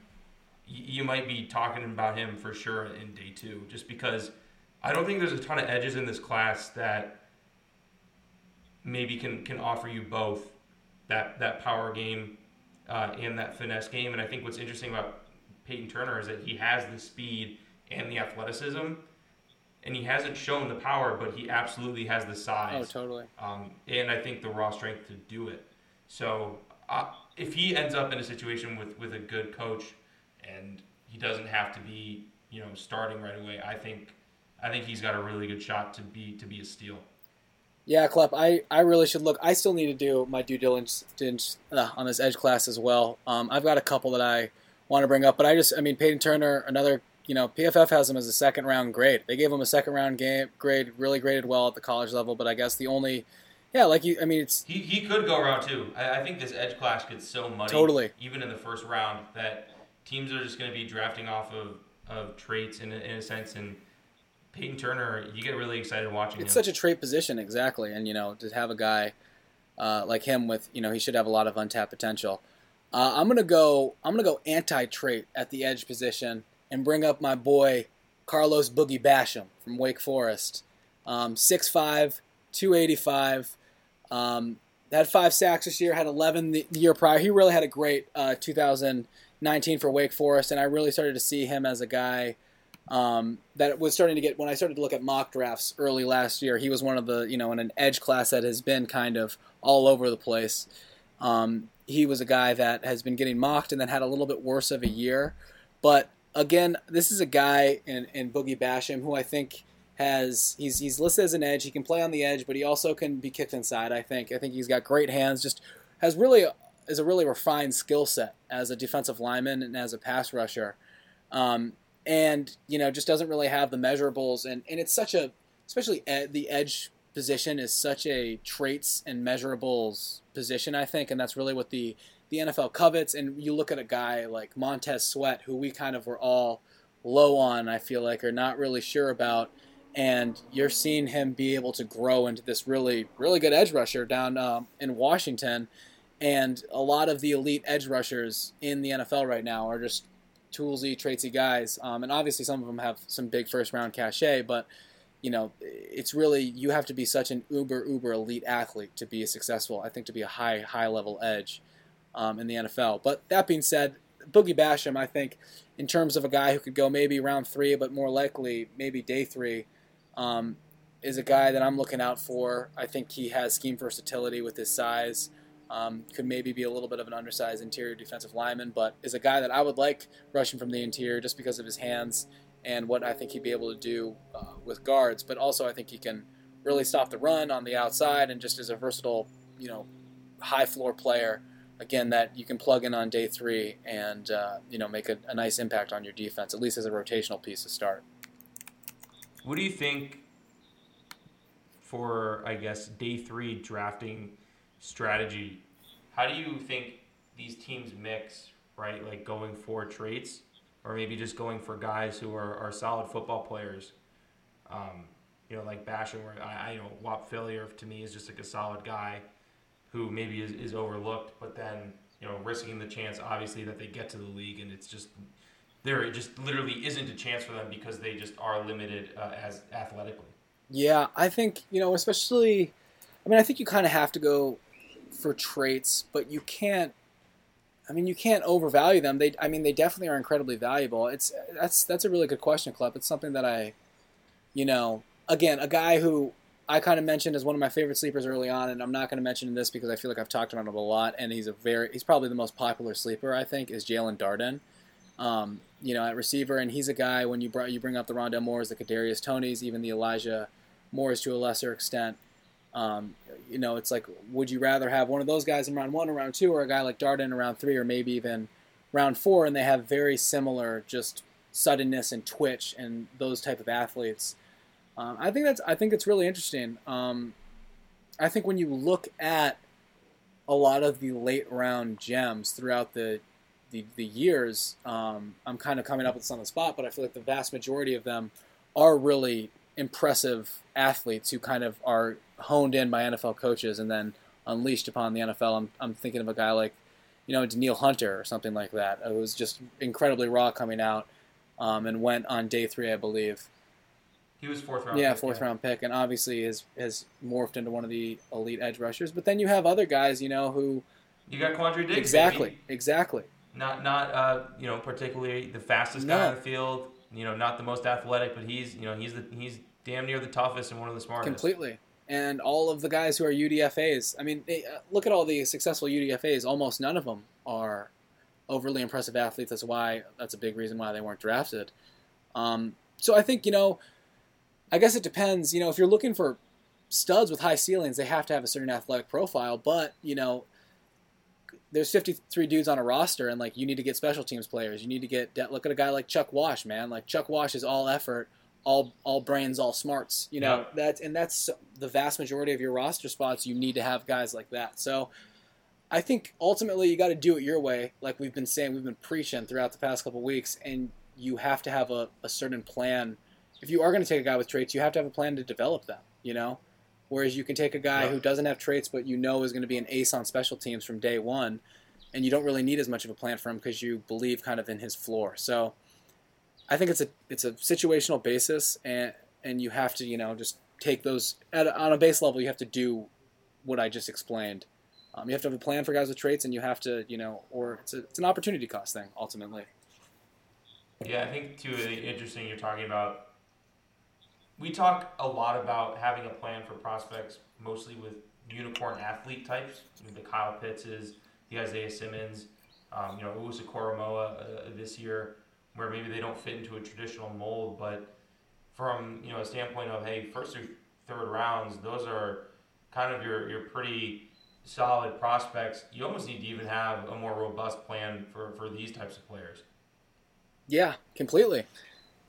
you might be talking about him for sure in day two, just because I don't think there's a ton of edges in this class that maybe can can offer you both that that power game uh, and that finesse game. And I think what's interesting about Peyton Turner is that he has the speed and the athleticism, and he hasn't shown the power, but he absolutely has the size. Oh, totally. Um, and I think the raw strength to do it. So uh, if he ends up in a situation with with a good coach, and he doesn't have to be you know starting right away, I think I think he's got a really good shot to be to be a steal. Yeah, Klepp, I, I really should look. I still need to do my due diligence uh, on this edge class as well. Um, I've got a couple that I want to bring up, but I just, I mean, Peyton Turner, another, you know, PFF has him as a second round grade. They gave him a second round game grade, really graded well at the college level, but I guess the only, yeah, like you, I mean, it's. He, he could go round two. I, I think this edge class gets so muddy. Totally. Even in the first round, that teams are just going to be drafting off of, of traits in a, in a sense and Peyton Turner, you get really excited watching it's him. such a trait position, exactly. And, you know, to have a guy uh, like him with, you know, he should have a lot of untapped potential. Uh, I'm gonna go. I'm gonna go anti-trait at the edge position and bring up my boy Carlos Boogie Basham from Wake Forest. Um, 6'5", 285. Um, had five sacks this year. Had 11 the year prior. He really had a great uh, 2019 for Wake Forest, and I really started to see him as a guy um, that was starting to get when I started to look at mock drafts early last year. He was one of the you know in an edge class that has been kind of all over the place. Um, he was a guy that has been getting mocked and then had a little bit worse of a year. But again, this is a guy in, in Boogie Basham who I think has he's he's listed as an edge. He can play on the edge, but he also can be kicked inside. I think I think he's got great hands. Just has really is a really refined skill set as a defensive lineman and as a pass rusher. Um, and you know just doesn't really have the measurables, and and it's such a especially ed, the edge position is such a traits and measurables position, I think, and that's really what the the NFL covets. And you look at a guy like Montez Sweat, who we kind of were all low on, I feel like, or not really sure about. And you're seeing him be able to grow into this really, really good edge rusher down um, in Washington. And a lot of the elite edge rushers in the NFL right now are just toolsy, traitsy guys. Um, and obviously, some of them have some big first round cachet, but you know, it's really you have to be such an uber uber elite athlete to be successful. I think to be a high high level edge um, in the NFL. But that being said, Boogie Basham, I think, in terms of a guy who could go maybe round three, but more likely maybe day three, um, is a guy that I'm looking out for. I think he has scheme versatility with his size. Um, could maybe be a little bit of an undersized interior defensive lineman, but is a guy that I would like rushing from the interior just because of his hands and what I think he'd be able to do uh, with guards. But also, I think he can really stop the run on the outside and just as a versatile, you know, high floor player again that you can plug in on day three and uh, you know make a, a, nice impact on your defense at least as a rotational piece to start. What do you think for I guess day three drafting strategy? How do you think these teams mix right like going for traits or maybe just going for guys who are, are solid football players? Um, you know, like Basham, where I, I you know Whop Philyor to me is just like a solid guy who maybe is, is overlooked, but then you know risking the chance obviously that they get to the league and it's just there just literally isn't a chance for them because they just are limited uh, as athletically. Yeah, I think you know especially. I mean, I think you kind of have to go for traits, but you can't. I mean, you can't overvalue them. They, I mean, they definitely are incredibly valuable. It's that's that's a really good question, Club. It's something that I, you know, again, a guy who I kind of mentioned as one of my favorite sleepers early on, and I'm not going to mention this because I feel like I've talked about him a lot, and he's a very he's probably the most popular sleeper I think is Jaelon Darden. Um, you know, at receiver, and he's a guy when you brought you bring up the Rondale Moores, the Kadarius Toneys, even the Elijah Moores to a lesser extent. Um, you know, it's like, would you rather have one of those guys in round one or round two, or a guy like Darden in round three, or maybe even round four, and they have very similar just suddenness and twitch and those type of athletes. Um, I think that's I think it's really interesting. Um, I think when you look at a lot of the late round gems throughout the the, the years, um, I'm kind of coming up with this on the spot, but I feel like the vast majority of them are really impressive athletes who kind of are honed in by NFL coaches and then unleashed upon the NFL. I'm, I'm thinking of a guy like, you know, Danielle Hunter or something like that. It was just incredibly raw coming out um, and went on day three, I believe. He was fourth round. Yeah, pick, fourth yeah. round pick, and obviously has has morphed into one of the elite edge rushers. But then you have other guys, you know, who you got Quandre Diggs. Exactly, exactly. Not not uh, you know particularly the fastest no. guy on the field. You know, not the most athletic, but he's you know he's the he's damn near the toughest and one of the smartest. Completely. And all of the guys who are UDFA's, I mean, they, uh, look at all the successful UDFA's. Almost none of them are overly impressive athletes. That's why that's a big reason why they weren't drafted. Um, so I think you know I guess it depends. You know, if you're looking for studs with high ceilings, they have to have a certain athletic profile. But you know, there's 53 dudes on a roster, and like you need to get special teams players. You need to get look at a guy like Chuck Wash, man. Like Chuck Wash is all effort, all all brains, all smarts. You know yeah. that's and that's the vast majority of your roster spots. You need to have guys like that. So. I think ultimately you got to do it your way, like we've been saying, we've been preaching throughout the past couple weeks, and you have to have a, a certain plan if you are going to take a guy with traits, you have to have a plan to develop them. You know, whereas you can take a guy yeah. who doesn't have traits, but you know is going to be an ace on special teams from day one, and you don't really need as much of a plan for him because you believe kind of in his floor. So, I think it's a it's a situational basis, and and you have to you know just take those at, on a base level. You have to do what I just explained. Um, you have to have a plan for guys with traits, and you have to, you know, or it's, a, it's an opportunity cost thing ultimately. Yeah, I think too interesting. You're talking about we talk a lot about having a plan for prospects, mostly with unicorn athlete types, the Kyle Pittses, the Isaiah Simmons, um, you know, Owusu Koramoah uh, this year, where maybe they don't fit into a traditional mold, but from you know a standpoint of hey, first through third rounds, those are kind of your your pretty solid prospects. You almost need to even have a more robust plan for for these types of players. Yeah, completely.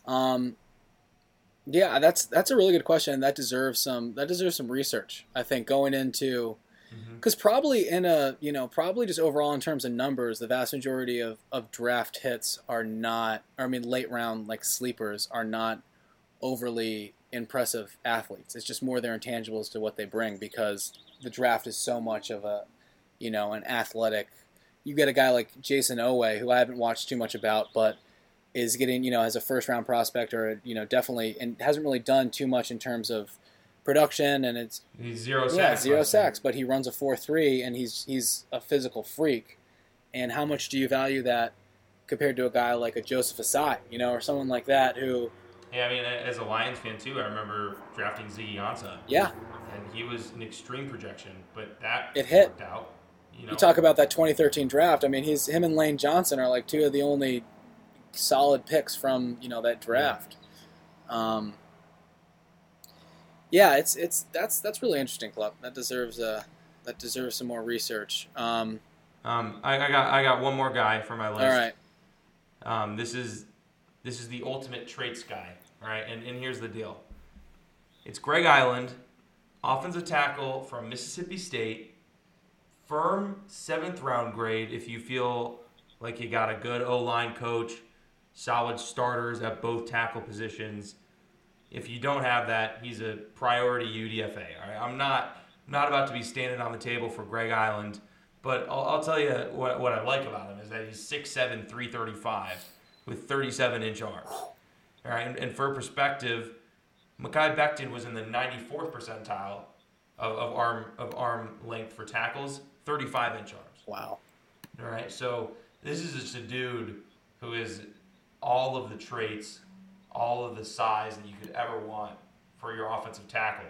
Um, yeah, that's that's a really good question. That deserves some that deserves some research. I think going into mm-hmm. because probably in a you know probably just overall in terms of numbers, the vast majority of, of draft hits are not. Or I mean, late round like sleepers are not overly impressive athletes. It's just more their intangibles to what they bring because the draft is so much of a you know an athletic. You get a guy like Jayson Oweh, who I haven't watched too much about, but is getting you know as a first round prospect or you know definitely and hasn't really done too much in terms of production and it's He's zero sacks. zero sacks but he runs a 4-3 and he's he's a physical freak and how much do you value that compared to a guy like a Joseph Ossai you know or someone like that who Yeah, I mean, as a Lions fan too, I remember drafting Ziggy Ansah, yeah and he was an extreme projection, but that It hit. worked out. You know, you talk about that 2013 draft I mean he's him and Lane Johnson are like two of the only solid picks from you know that draft um, yeah it's it's that's that's really interesting club that deserves uh that deserves some more research um, Um, I, I got I got one more guy for my list. all right Um, this is this is the ultimate traits guy. All right, and, and here's the deal. It's Greg Eiland, offensive tackle from Mississippi State, firm seventh round grade. If you feel like you got a good O line coach, solid starters at both tackle positions. If you don't have that, he's a priority UDFA. All right, I'm not not about to be standing on the table for Greg Eiland, but I'll, I'll tell you what, what I like about him is that he's 6'7", 335 with 37 inch arms. All right, and, and for perspective, Mekhi Becton was in the 94th percentile of, of arm of arm length for tackles, 35 inch arms. wow All right, so this is just a dude who is all of the traits, all of the size that you could ever want for your offensive tackle.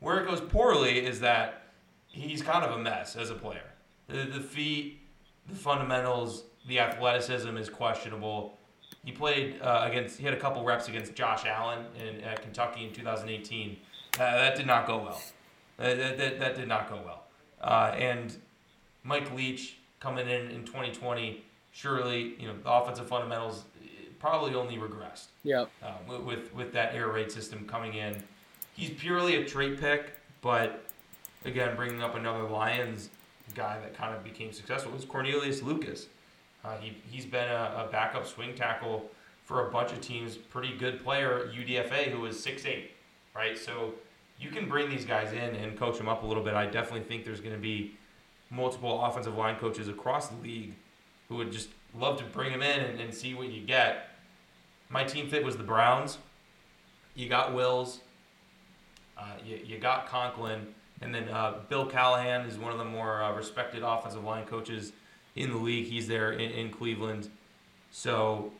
Where it goes poorly is that he's kind of a mess as a player. The, the feet, the fundamentals, the athleticism is questionable. He played uh, against, he had a couple reps against Josh Allen in at Kentucky in 2018. Uh, that did not go well. That, that, that did not go well. Uh, and Mike Leach coming in in 2020, surely you know the offensive fundamentals eh, probably only regressed yeah uh, with, with with that air raid system coming in. He's purely a trait pick, but again, bringing up another Lions guy that kind of became successful was Cornelius Lucas. Uh, he he's been a, a backup swing tackle for a bunch of teams. Pretty good player UDFA who was six eight, right? So you can bring these guys in and coach them up a little bit. I definitely think there's going to be multiple offensive line coaches across the league who would just love to bring them in and, and see what you get. My team fit was the Browns. You got Wills. Uh, you, you got Conklin. And then uh, Bill Callahan is one of the more uh, respected offensive line coaches in the league. He's there in, in Cleveland. So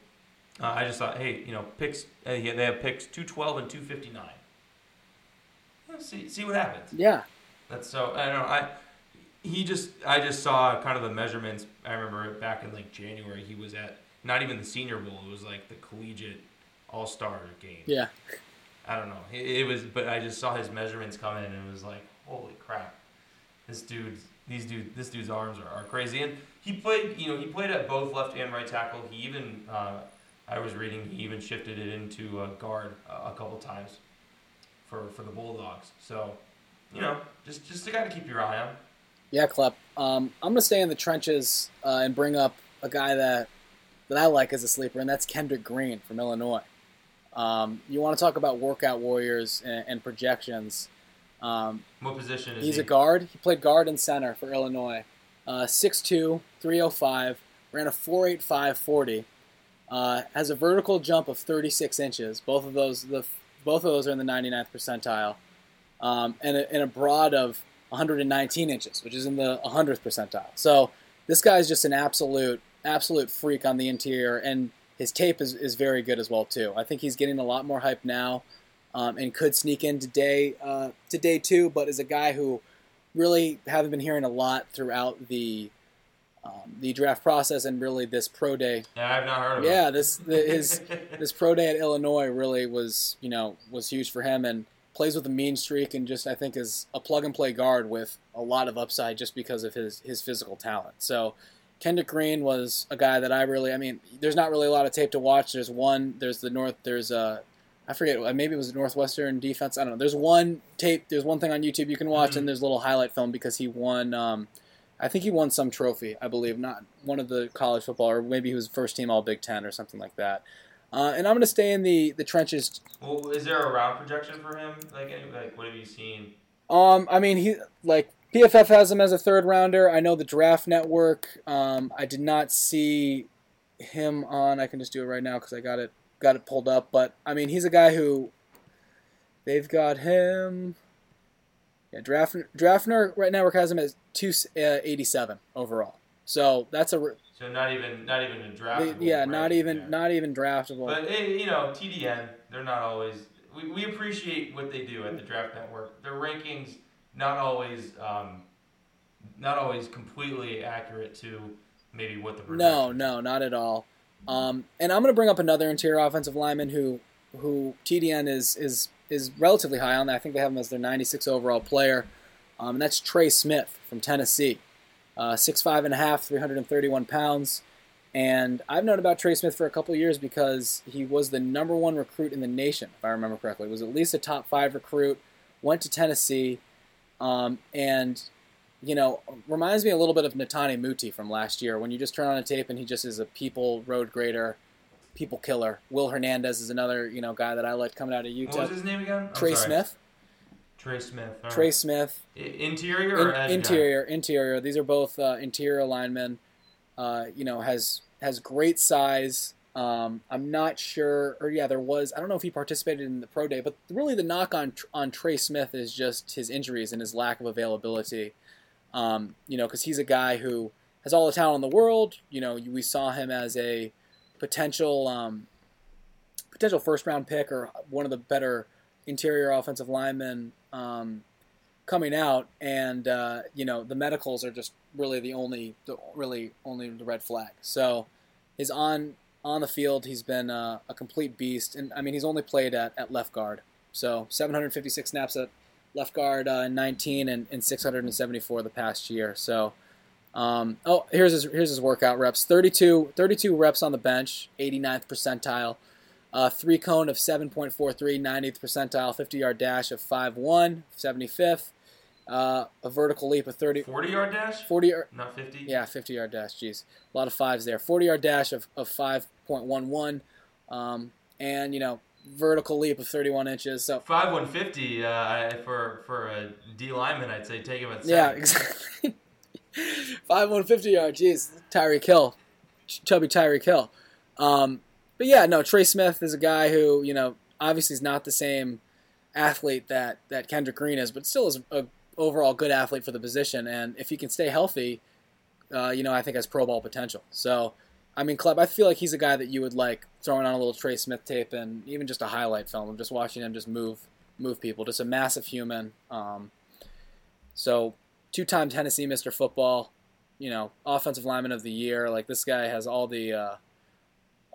uh, I just thought, hey, you know, picks. Uh, yeah, they have picks 212 and 259. Let's see, see what happens. yeah That's so I don't know. I he just I just saw kind of the measurements. I remember back in like January he was at not even the Senior Bowl. It was like the collegiate All Star game. yeah I don't know. It, it was, but I just saw his measurements come in and it was like, holy crap, this dude's these dude this dude's arms are, are crazy. And he played, you know, he played at both left and right tackle. He even uh, I was reading he even shifted it into uh, guard a, a couple times for for the Bulldogs. So you know, just just a guy to keep your eye on. Yeah, Klepp. Um, I'm gonna stay in the trenches uh, and bring up a guy that that I like as a sleeper, and that's Kendrick Green from Illinois. Um, you want to talk about workout warriors and, and projections? Um, What position is he's he? a guard. He played guard and center for Illinois. Uh, 6'2", 305, ran a 4.85 40. Uh, has a vertical jump of 36 inches. Both of those, the both of those are in the 99th percentile, um, and, a, and a broad of 119 inches, which is in the 100th percentile. So this guy is just an absolute, absolute freak on the interior, and his tape is, is very good as well too. I think he's getting a lot more hype now, um, and could sneak in today, uh, to day two. But is a guy who really haven't been hearing a lot throughout the um, the draft process and really this pro day. Yeah, I've not heard of Yeah, him. this the, his this pro day at Illinois really was you know was huge for him and plays with a mean streak and just I think is a plug and play guard with a lot of upside just because of his his physical talent. So Kendrick Green was a guy that I really, I mean, there's not really a lot of tape to watch. There's one, there's the North, there's uh, I forget, maybe it was Northwestern defense. I don't know. There's one tape, there's one thing on YouTube you can watch, Mhm. and there's a little highlight film because he won, um, I think he won some trophy, I believe, not one of the college football, or maybe he was first team All Big Ten or something like that. Uh, and I'm going to stay in the, the trenches Well, is there a round projection for him? Like, any, like what have you seen? Um, I mean, he like PFF has him as a third rounder. I know the Draft Network. Um, I did not see him on. I can just do it right now because I got it got it pulled up. But I mean, he's a guy who they've got him. Yeah, Draft Draft Network Network has him as two eighty seven overall. So that's a So not even not even a draft. yeah, not even not even draftable. But eh, you know, TDN, they're not always. We, we appreciate what they do at the Draft Network. Their rankings not always um, not always completely accurate to maybe what the No, no, not at all. Um, and I'm going to bring up another interior offensive lineman who who TDN is is is relatively high on. I think they have him as their 96 overall player, um, and that's Trey Smith from Tennessee, uh, six five and a half, 331 pounds. And I've known about Trey Smith for a couple of years because he was the number one recruit in the nation, if I remember correctly. He was at least a top five recruit. Went to Tennessee, um, and you know, reminds me a little bit of Netane Muti from last year when you just turn on a tape and he just is a people road grader, people killer. Will Hernandez is another, you know, guy that I like coming out of What was his name again? Trey. Smith. Trey Smith. all Trey. Smith. Interior or In- edge guy? interior, interior. These are both uh, interior linemen. Uh, you know, has has great size. Um, I'm not sure, or yeah, there was. I don't know if he participated in the pro day, but really the knock on on Trey Smith is just his injuries and his lack of availability. Um, you know, because he's a guy who has all the talent in the world. You know, we saw him as a potential um, potential first round pick or one of the better interior offensive linemen um, coming out, and uh, you know the medicals are just really the only, the, really only the red flag. So he's on on the field, he's been uh, a complete beast, and I mean he's only played at, at left guard. So 756 snaps at left guard uh, in 19 and, and 674 the past year. So. Um, oh, here's his here's his workout reps. 32, 32 reps on the bench, 89th percentile. Uh, three cone of 7.43, 90th percentile. 50 yard dash of 5.1, 75th. Uh, a vertical leap of 30, 40 yard dash? 40 yard, Not 50? yeah, 50 yard dash. Jeez, a lot of fives there. 40 yard dash of, of 5.11, um, and you know vertical leap of 31 inches. So Five 150 uh, for for a D lineman, I'd say take him at seven. yeah, exactly. Five 150 yard. Jeez, Tyreek Hill, Ch- chubby Tyreek Hill. Um, but yeah, no, Trey Smith is a guy who you know obviously is not the same athlete that that Kendrick Green is, but still is a overall good athlete for the position. And if he can stay healthy, uh, you know, I think has pro ball potential. So, I mean, Club, I feel like he's a guy that you would like throwing on a little Trey Smith tape and even just a highlight film of just watching him just move move people. Just a massive human. Um, so, two-time Tennessee Mr. Football, you know, offensive lineman of the year. Like this guy has all the uh,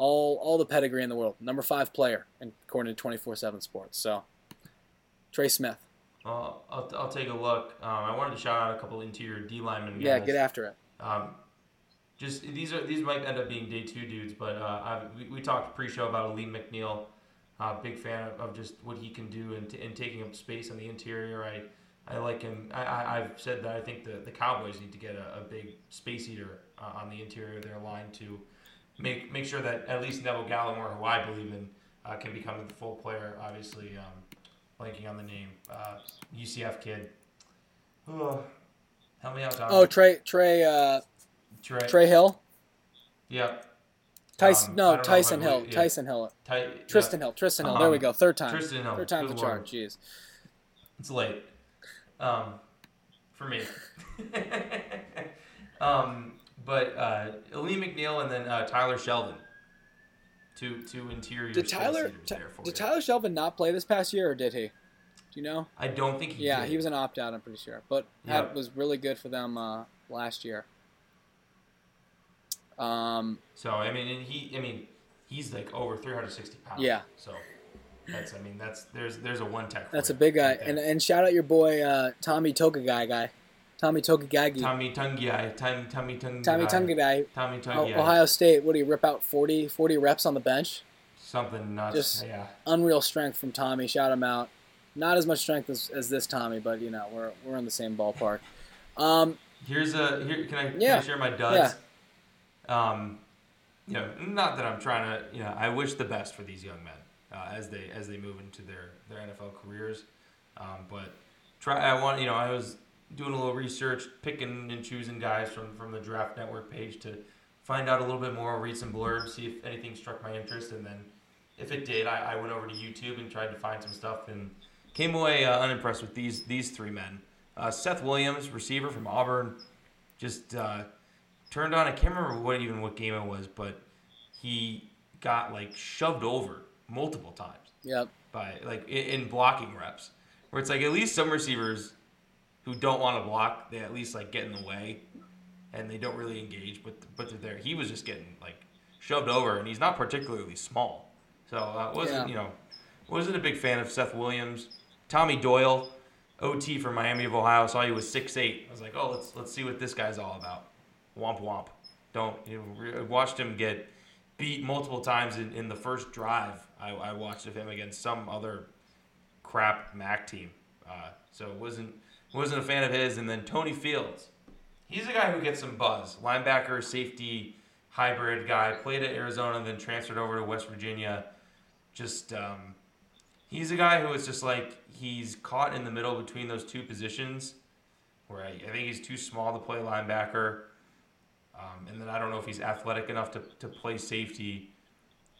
all all the pedigree in the world. Number five player, according to 24/7 Sports. So, Trey Smith. Well, I'll, I'll take a look. Um, I wanted to shout out a couple interior D linemen. Yeah, get after it. Um, just these are these might end up being day two dudes, but uh, we, we talked pre-show about Ali McNeill. Uh, big fan of, of just what he can do and, and taking up space on the interior. I I like him. I, I I've said that I think the, the Cowboys need to get a, a big space eater uh, on the interior of their line to make make sure that at least Neville Gallimore, who I believe in, uh, can become the full player. Obviously, um, blanking on the name, uh, UCF kid. Oh, help me out, Tom. Oh, Trey Trey uh, Trey. Trey Hill. Yep. Tyson, Um, no, Tyson but we- Hill. yeah. Tyson Hill. Ty- Tristan Hill. Tristan Hill. There we Um, go. Third time. Tristan Hill. Third time's the charm. Jeez. It's late. Um, for me. um, but uh, Lee McNeill and then uh, Tyler Shelvin. Two two interior. Did Tyler eaters Ty- there for did. Tyler Shelvin not play this past year, or did he? Do you know? I don't think he Yeah, did. he was an opt out. I'm pretty sure, but Yeah. had, was really good for them uh, last year. Um, So I mean, and he. I mean, he's like over 360 pounds. Yeah. So that's. I mean, that's there's there's a one tech. that's a big guy, and and shout out your boy uh, Tommy Toga guy guy, Tommy Togagagi. Tommy Tungiai. Tommy Tommy Tungiai. Tommy Tungavai. Tommy Tungiai. Ohio State. What do you rip out 40, 40 reps on the bench? Something nuts. Just- yeah. Unreal strength from Tommy. Shout him out. Not as much strength as, as this Tommy, but you know we're we're in the same ballpark. Um, Here's a here. Can I, can Yeah. I share my duds? Yeah. Um, you know, not that I'm trying to. You know, I wish the best for these young men uh, as they as they move into their their NFL careers. Um, but try. I want. You know, I was doing a little research, picking and choosing guys from from the Draft Network page to find out a little bit more, read some blurbs, see if anything struck my interest, and then if it did, I, I went over to YouTube and tried to find some stuff and came away uh, unimpressed with these these three men. Uh, Seth Williams, receiver from Auburn, just uh, turned on. I can't remember what even what game it was, but he got like shoved over multiple times yep. by like in, in blocking reps, where it's like at least some receivers who don't want to block, they at least like get in the way, and they don't really engage, but but they're there. He was just getting like shoved over, and he's not particularly small, so uh, wasn't Yeah. you know wasn't a big fan of Seth Williams, Tommy Doyle. OT for Miami of Ohio saw he was six eight. I was like, oh, let's let's see what this guy's all about. Womp womp. Don't you know, watched him get beat multiple times in, in the first drive. I, I watched of him against some other crap MAC team. Uh, so it wasn't wasn't a fan of his. And then Tony Fields, he's a guy who gets some buzz. Linebacker, safety, hybrid guy. Played at Arizona, then transferred over to West Virginia. Just um, he's a guy who is just like he's caught in the middle between those two positions, where I, I think he's too small to play linebacker. Um, and then I don't know if he's athletic enough to, to play safety.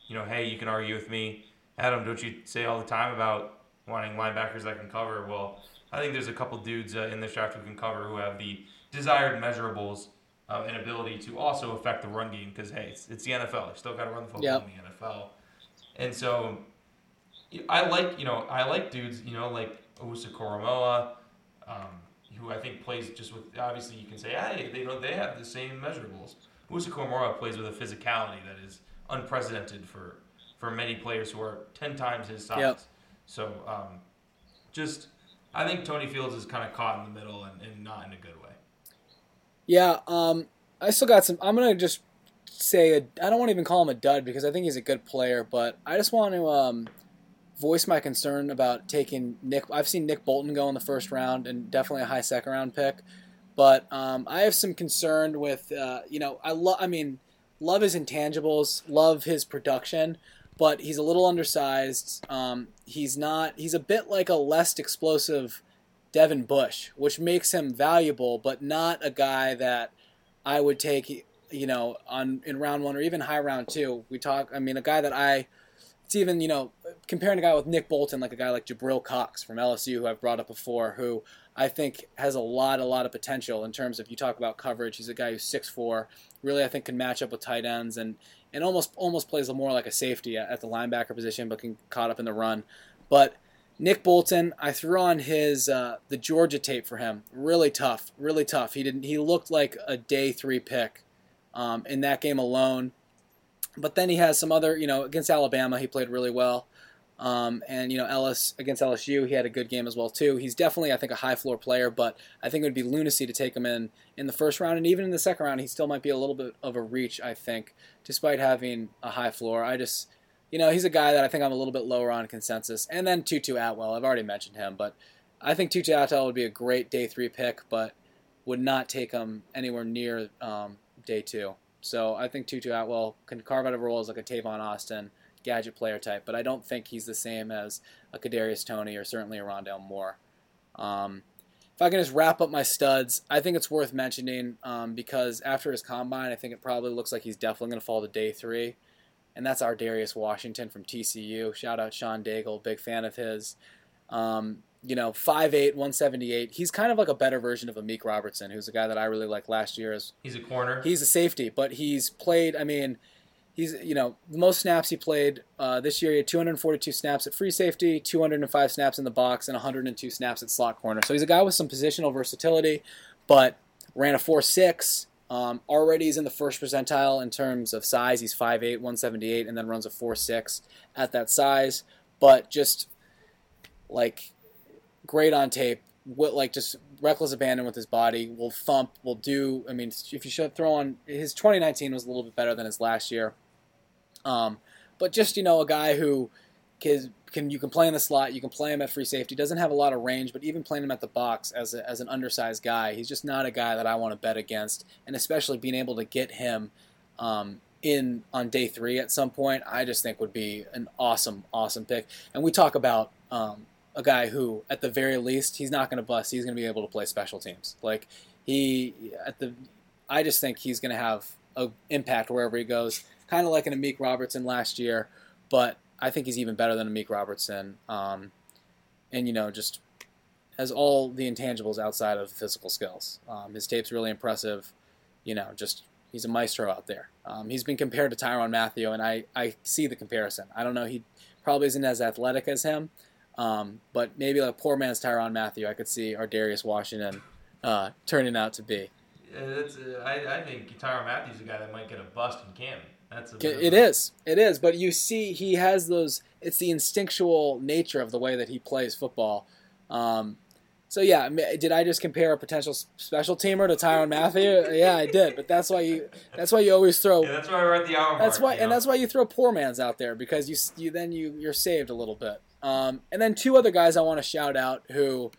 You know, hey, you can argue with me. Adam, don't you say all the time about wanting linebackers that can cover? Well, I think there's a couple dudes uh, in this draft who can cover who have the desired measurables uh, and ability to also affect the run game because, hey, it's, it's the NFL. You still got to run the football Yep. in the NFL. And so I like, you know, I like dudes, you know, like Owusu Koramoah, um, who I think plays just with, obviously you can say, hey, they know they have the same measurables. Owusu Koramoah plays with a physicality that is unprecedented for, for many players who are 10 times his size. Yep. So, um, just, I think Tony Fields is kind of caught in the middle and, and not in a good way. Yeah, um, I still got some. I'm gonna just say I don't want to even call him a dud because I think he's a good player, but I just want to um, voice my concern about taking Nick. I've seen Nick Bolton go in the first round and definitely a high second round pick, but um, I have some concern with uh, you know I love. I mean, love his intangibles, love his production. But he's a little undersized. Um, he's not. He's a bit like a less explosive Devin Bush, which makes him valuable, but not a guy that I would take, you know, on in round one or even high round two. We talk. I mean, a guy that I. It's even you know comparing a guy with Nick Bolton, like a guy like Jabril Cox from LSU, who I've brought up before, who I think has a lot, a lot of potential in terms of you talk about coverage. He's a guy who's six four, really I think can match up with tight ends and and almost almost plays more like a safety at, the linebacker position, but can caught up in the run. But Nick Bolton, I threw on his uh, the Georgia tape for him. Really tough, really tough. He didn't. He looked like a day three pick um, in that game alone. But then he has some other, you know, against Alabama, he played really well. Um, and you know, Ellis against LSU, he had a good game as well too. He's definitely, I think, a high floor player, but I think it would be lunacy to take him in in the first round, and even in the second round, he still might be a little bit of a reach. I think, despite having a high floor, I just, you know, he's a guy that I think I'm a little bit lower on consensus. And then Tutu Atwell, I've already mentioned him, but I think Tutu Atwell would be a great day three pick, but would not take him anywhere near um, day two. So I think Tutu Atwell can carve out a role as like a Tavon Austin gadget player type, but I don't think he's the same as a Kadarius Toney or certainly a Rondale Moore. Um, if I can just wrap up my studs, I think it's worth mentioning um, because after his combine, I think it probably looks like he's definitely going to fall to day three, and that's Ar'Darius Washington from TCU. Shout out Sean Daigle, big fan of his. Um, you know, 5'8", 178. He's kind of like a better version of Amik Robertson, who's a guy that I really liked last year as He's a corner. He's a safety, but he's played. I mean, he's you know the most snaps he played uh, this year. He had 242 snaps at free safety, 205 snaps in the box, and 102 snaps at slot corner. So he's a guy with some positional versatility, but ran a 4.6. Um, already he's in the first percentile in terms of size. He's 5'8", 178, and then runs a 4.6 at that size. But just like great on tape. What like just reckless abandon with his body. Will thump. Will do. I mean, if you should throw on his 2019 was a little bit better than his last year. Um, but just you know, a guy who can, can you can play in the slot, you can play him at free safety. Doesn't have a lot of range, but even playing him at the box as a, as an undersized guy, he's just not a guy that I want to bet against. And especially being able to get him um, in on day three at some point, I just think would be an awesome, awesome pick. And we talk about um, a guy who, at the very least, he's not going to bust. He's going to be able to play special teams. Like he at the, I just think he's going to have an impact wherever he goes. Kind of like an Amik Robertson last year, but I think he's even better than Amik Robertson. Um, and you know, just has all the intangibles outside of physical skills. Um, his tape's really impressive. You know, just he's a maestro out there. Um, he's been compared to Tyrann Mathieu, and I, I see the comparison. I don't know, he probably isn't as athletic as him, um, but maybe like poor man's Tyrann Mathieu, I could see Ar'Darius Washington uh, turning out to be. Yeah, uh, I, I think Tyrann Mathieu's a guy that might get a bust in camp. That's it is, it is. But you see, he has those. It's the instinctual nature of the way that he plays football. Um, so yeah, did I just compare a potential special teamer to Tyrann Mathieu? Yeah, I did. But that's why you that's why you always throw. Yeah, that's why we're at the hour. That's mark, why, you know? and that's why you throw poor man's out there because you you then you you're saved a little bit. Um, and then two other guys I want to shout out who,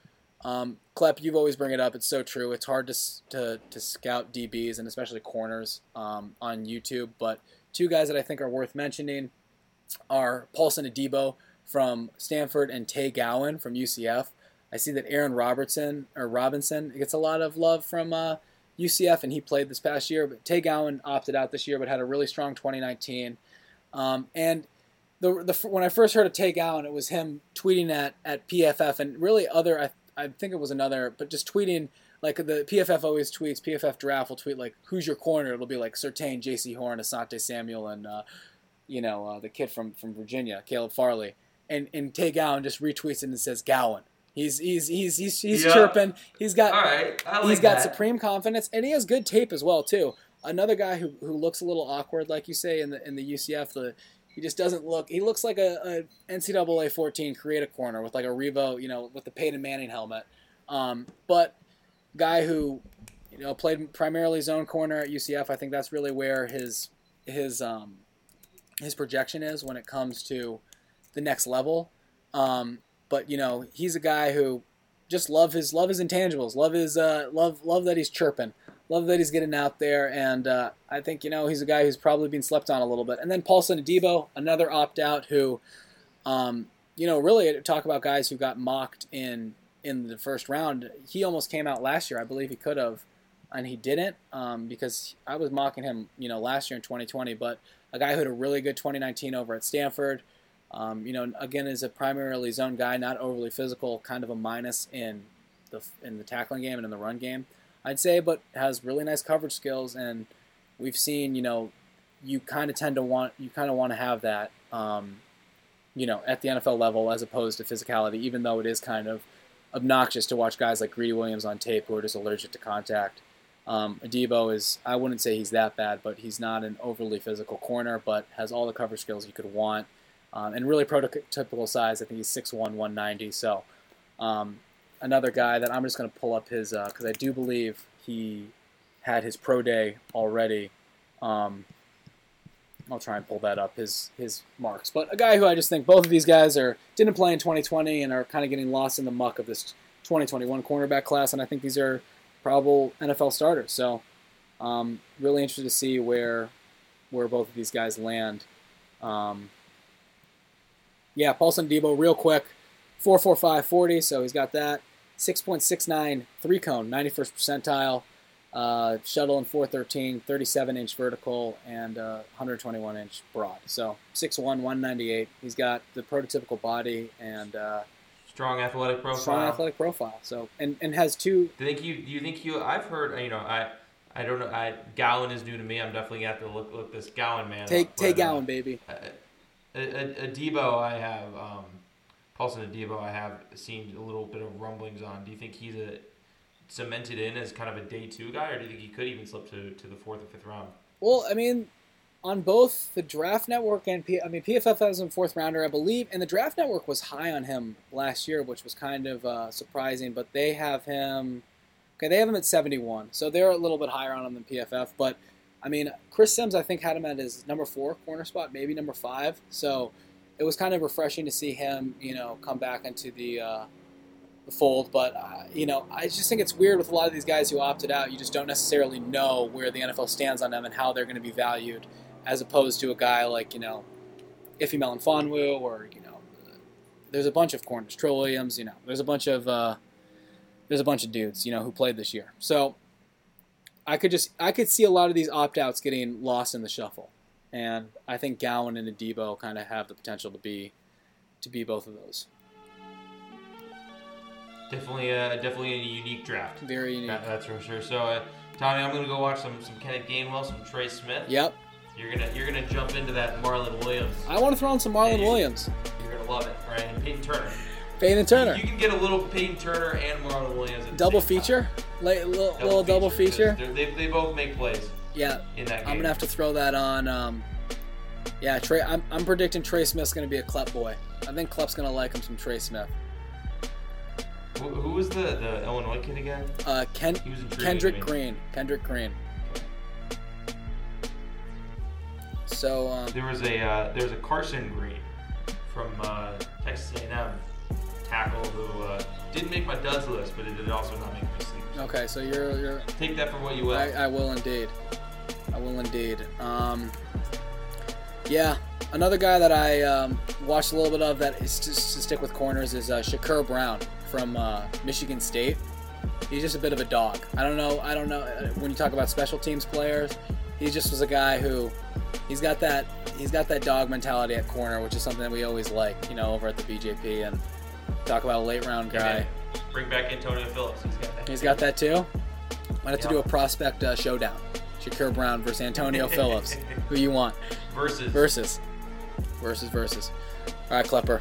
um, Klepp, you've always bring it up. It's so true. It's hard to to, to scout DBs and especially corners um, on YouTube, but Two guys that I think are worth mentioning are Paulson Adebo from Stanford and Tay Gowan from UCF. I see that Aaron Robertson or Robinson gets a lot of love from uh, UCF, and he played this past year. But Tay Gowan opted out this year, but had a really strong 2019. Um, and the, the when I first heard of Tay Gowan, it was him tweeting at at PFF and really other. I, I think it was another, but just tweeting like the PFF always tweets, PFF draft will tweet like, "Who's your corner?" It'll be like Surtain, Jaycee Horn, Asante Samuel, and uh, you know uh, the kid from from Virginia, Caleb Farley, and and Tay Gowan just retweets it and says Gowan. He's he's he's he's, he's yeah. chirping. He's got like he's got that. supreme confidence, and he has good tape as well too. Another guy who, who looks a little awkward, like you say in the in the UCF, the he just doesn't look. He looks like a, a NCAA 14 create a corner with like a Revo, you know, with the Peyton Manning helmet. Um, but guy who you know played primarily zone corner at UCF. I think that's really where his his um, his projection is when it comes to the next level. Um, but you know, he's a guy who just love his love his intangibles, love his uh, love love that he's chirping, love that he's getting out there, and uh, I think you know he's a guy who's probably been slept on a little bit. And then Paulson Adebo, another opt out who, um, you know, really talk about guys who got mocked in in the first round. He almost came out last year. I believe he could have, and he didn't um, because I was mocking him, you know, last year in 2020. But a guy who had a really good 2019 over at Stanford. Um, you know, again, is a primarily zone guy, not overly physical, kind of a minus in the in the tackling game and in the run game, I'd say, but has really nice coverage skills. And we've seen, you know, you kind of tend to want you kind of want to have that, um, you know, at the NFL level as opposed to physicality, even though it is kind of obnoxious to watch guys like Greedy Williams on tape who are just allergic to contact. Um, Adebo is, I wouldn't say he's that bad, but he's not an overly physical corner, but has all the cover skills you could want. Um, and really prototypical size. I think he's 6'1", 190. So um, another guy that I'm just going to pull up his, because uh, I do believe he had his pro day already. Um, I'll try and pull that up his his marks. But a guy who I just think both of these guys are didn't play in 2020 and are kind of getting lost in the muck of this 2021 cornerback class, and I think these are probable NFL starters. So um, really interested to see where where both of these guys land. Um, yeah, Paulson Debo, real quick, 445 40, so he's got that. 6.69 three cone, 91st percentile. Uh, shuttle in 413, 37 inch vertical, and uh, 121 inch broad. So 6'1, 198. He's got the prototypical body and uh, strong athletic profile. Strong athletic profile. So and, and has two. Do you think you? Do you think you? I've heard. You know, I. I don't know. I Gowan is new to me. I'm definitely gonna have to look look this Gowan man. Take up, take Gowan, baby. A, a, a Debo, I have. Um, Paulson Adebo, I have seen a little bit of rumblings on. Do you think he's a cemented in as kind of a day two guy, or do you think he could even slip to, to the fourth or fifth round? Well, I mean, on both the Draft Network and P- I mean PFF has him fourth rounder, I believe, and the Draft Network was high on him last year, which was kind of uh, surprising. But they have him. Okay, they have him at 71, so they're a little bit higher on him than PFF. But I mean, Chris Sims, I think had him at his number four corner spot, maybe number five. So it was kind of refreshing to see him, you know, come back into the uh, the fold. But uh, you know, I just think it's weird with a lot of these guys who opted out. You just don't necessarily know where the NFL stands on them and how they're going to be valued, as opposed to a guy like you know, Iffy Melifonwu or you know, there's a bunch of corners, Trill Williams. You know, there's a bunch of uh, there's a bunch of dudes you know who played this year. So I could just I could see a lot of these opt outs getting lost in the shuffle, and I think Gowan and Adebo kind of have the potential to be to be both of those. Definitely, uh, definitely a unique draft. Very unique. That- that's for sure. So, uh, Tommy, I'm gonna go watch some some Kenneth Gainwell, some Trey Smith. Yep. You're gonna you're gonna jump into that Marlon Williams. I want to throw in some Marlon Yeah. Williams, You're gonna love it, right? And Peyton Turner. Peyton Turner, You, you can get a little Peyton Turner and Marlon Williams. Double feature, Late, little, little double feature. 'cause they're- They, they both make plays Yeah, in that game. I'm gonna have to throw that on. Um, yeah, Trey. I'm, I'm predicting Trey Smith's gonna be a Klep boy. I think Klep's gonna like him some Trey Smith. Who, who was the, the Illinois kid again? Uh, Ken, Kendrick. Green. Kendrick Green. So um, There was a uh, there was a Carson Green from uh, Texas A&M tackle who uh, didn't make my duds list, but it did also not make my sleep. okay, so you're you're Take that for what you will. I, I will indeed. I will indeed. Um, yeah, another guy that I um, watched a little bit of that is just to stick with corners is uh, Shakur Brown from uh, Michigan State. He's just a bit of a dog. I don't know. I don't know uh, when you talk about special teams players. He just was a guy who he's got that he's got that dog mentality at corner, which is something that we always like, you know, over at the BJP and talk about a late round guy. man. Bring back Antonio Phillips. He's got that. He's got that too. Might have to do a prospect uh, showdown. Shakur Brown versus Antonio Phillips. Who you want? versus. Versus. Versus versus. All right, Klepper.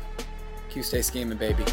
Q stay scheming, baby.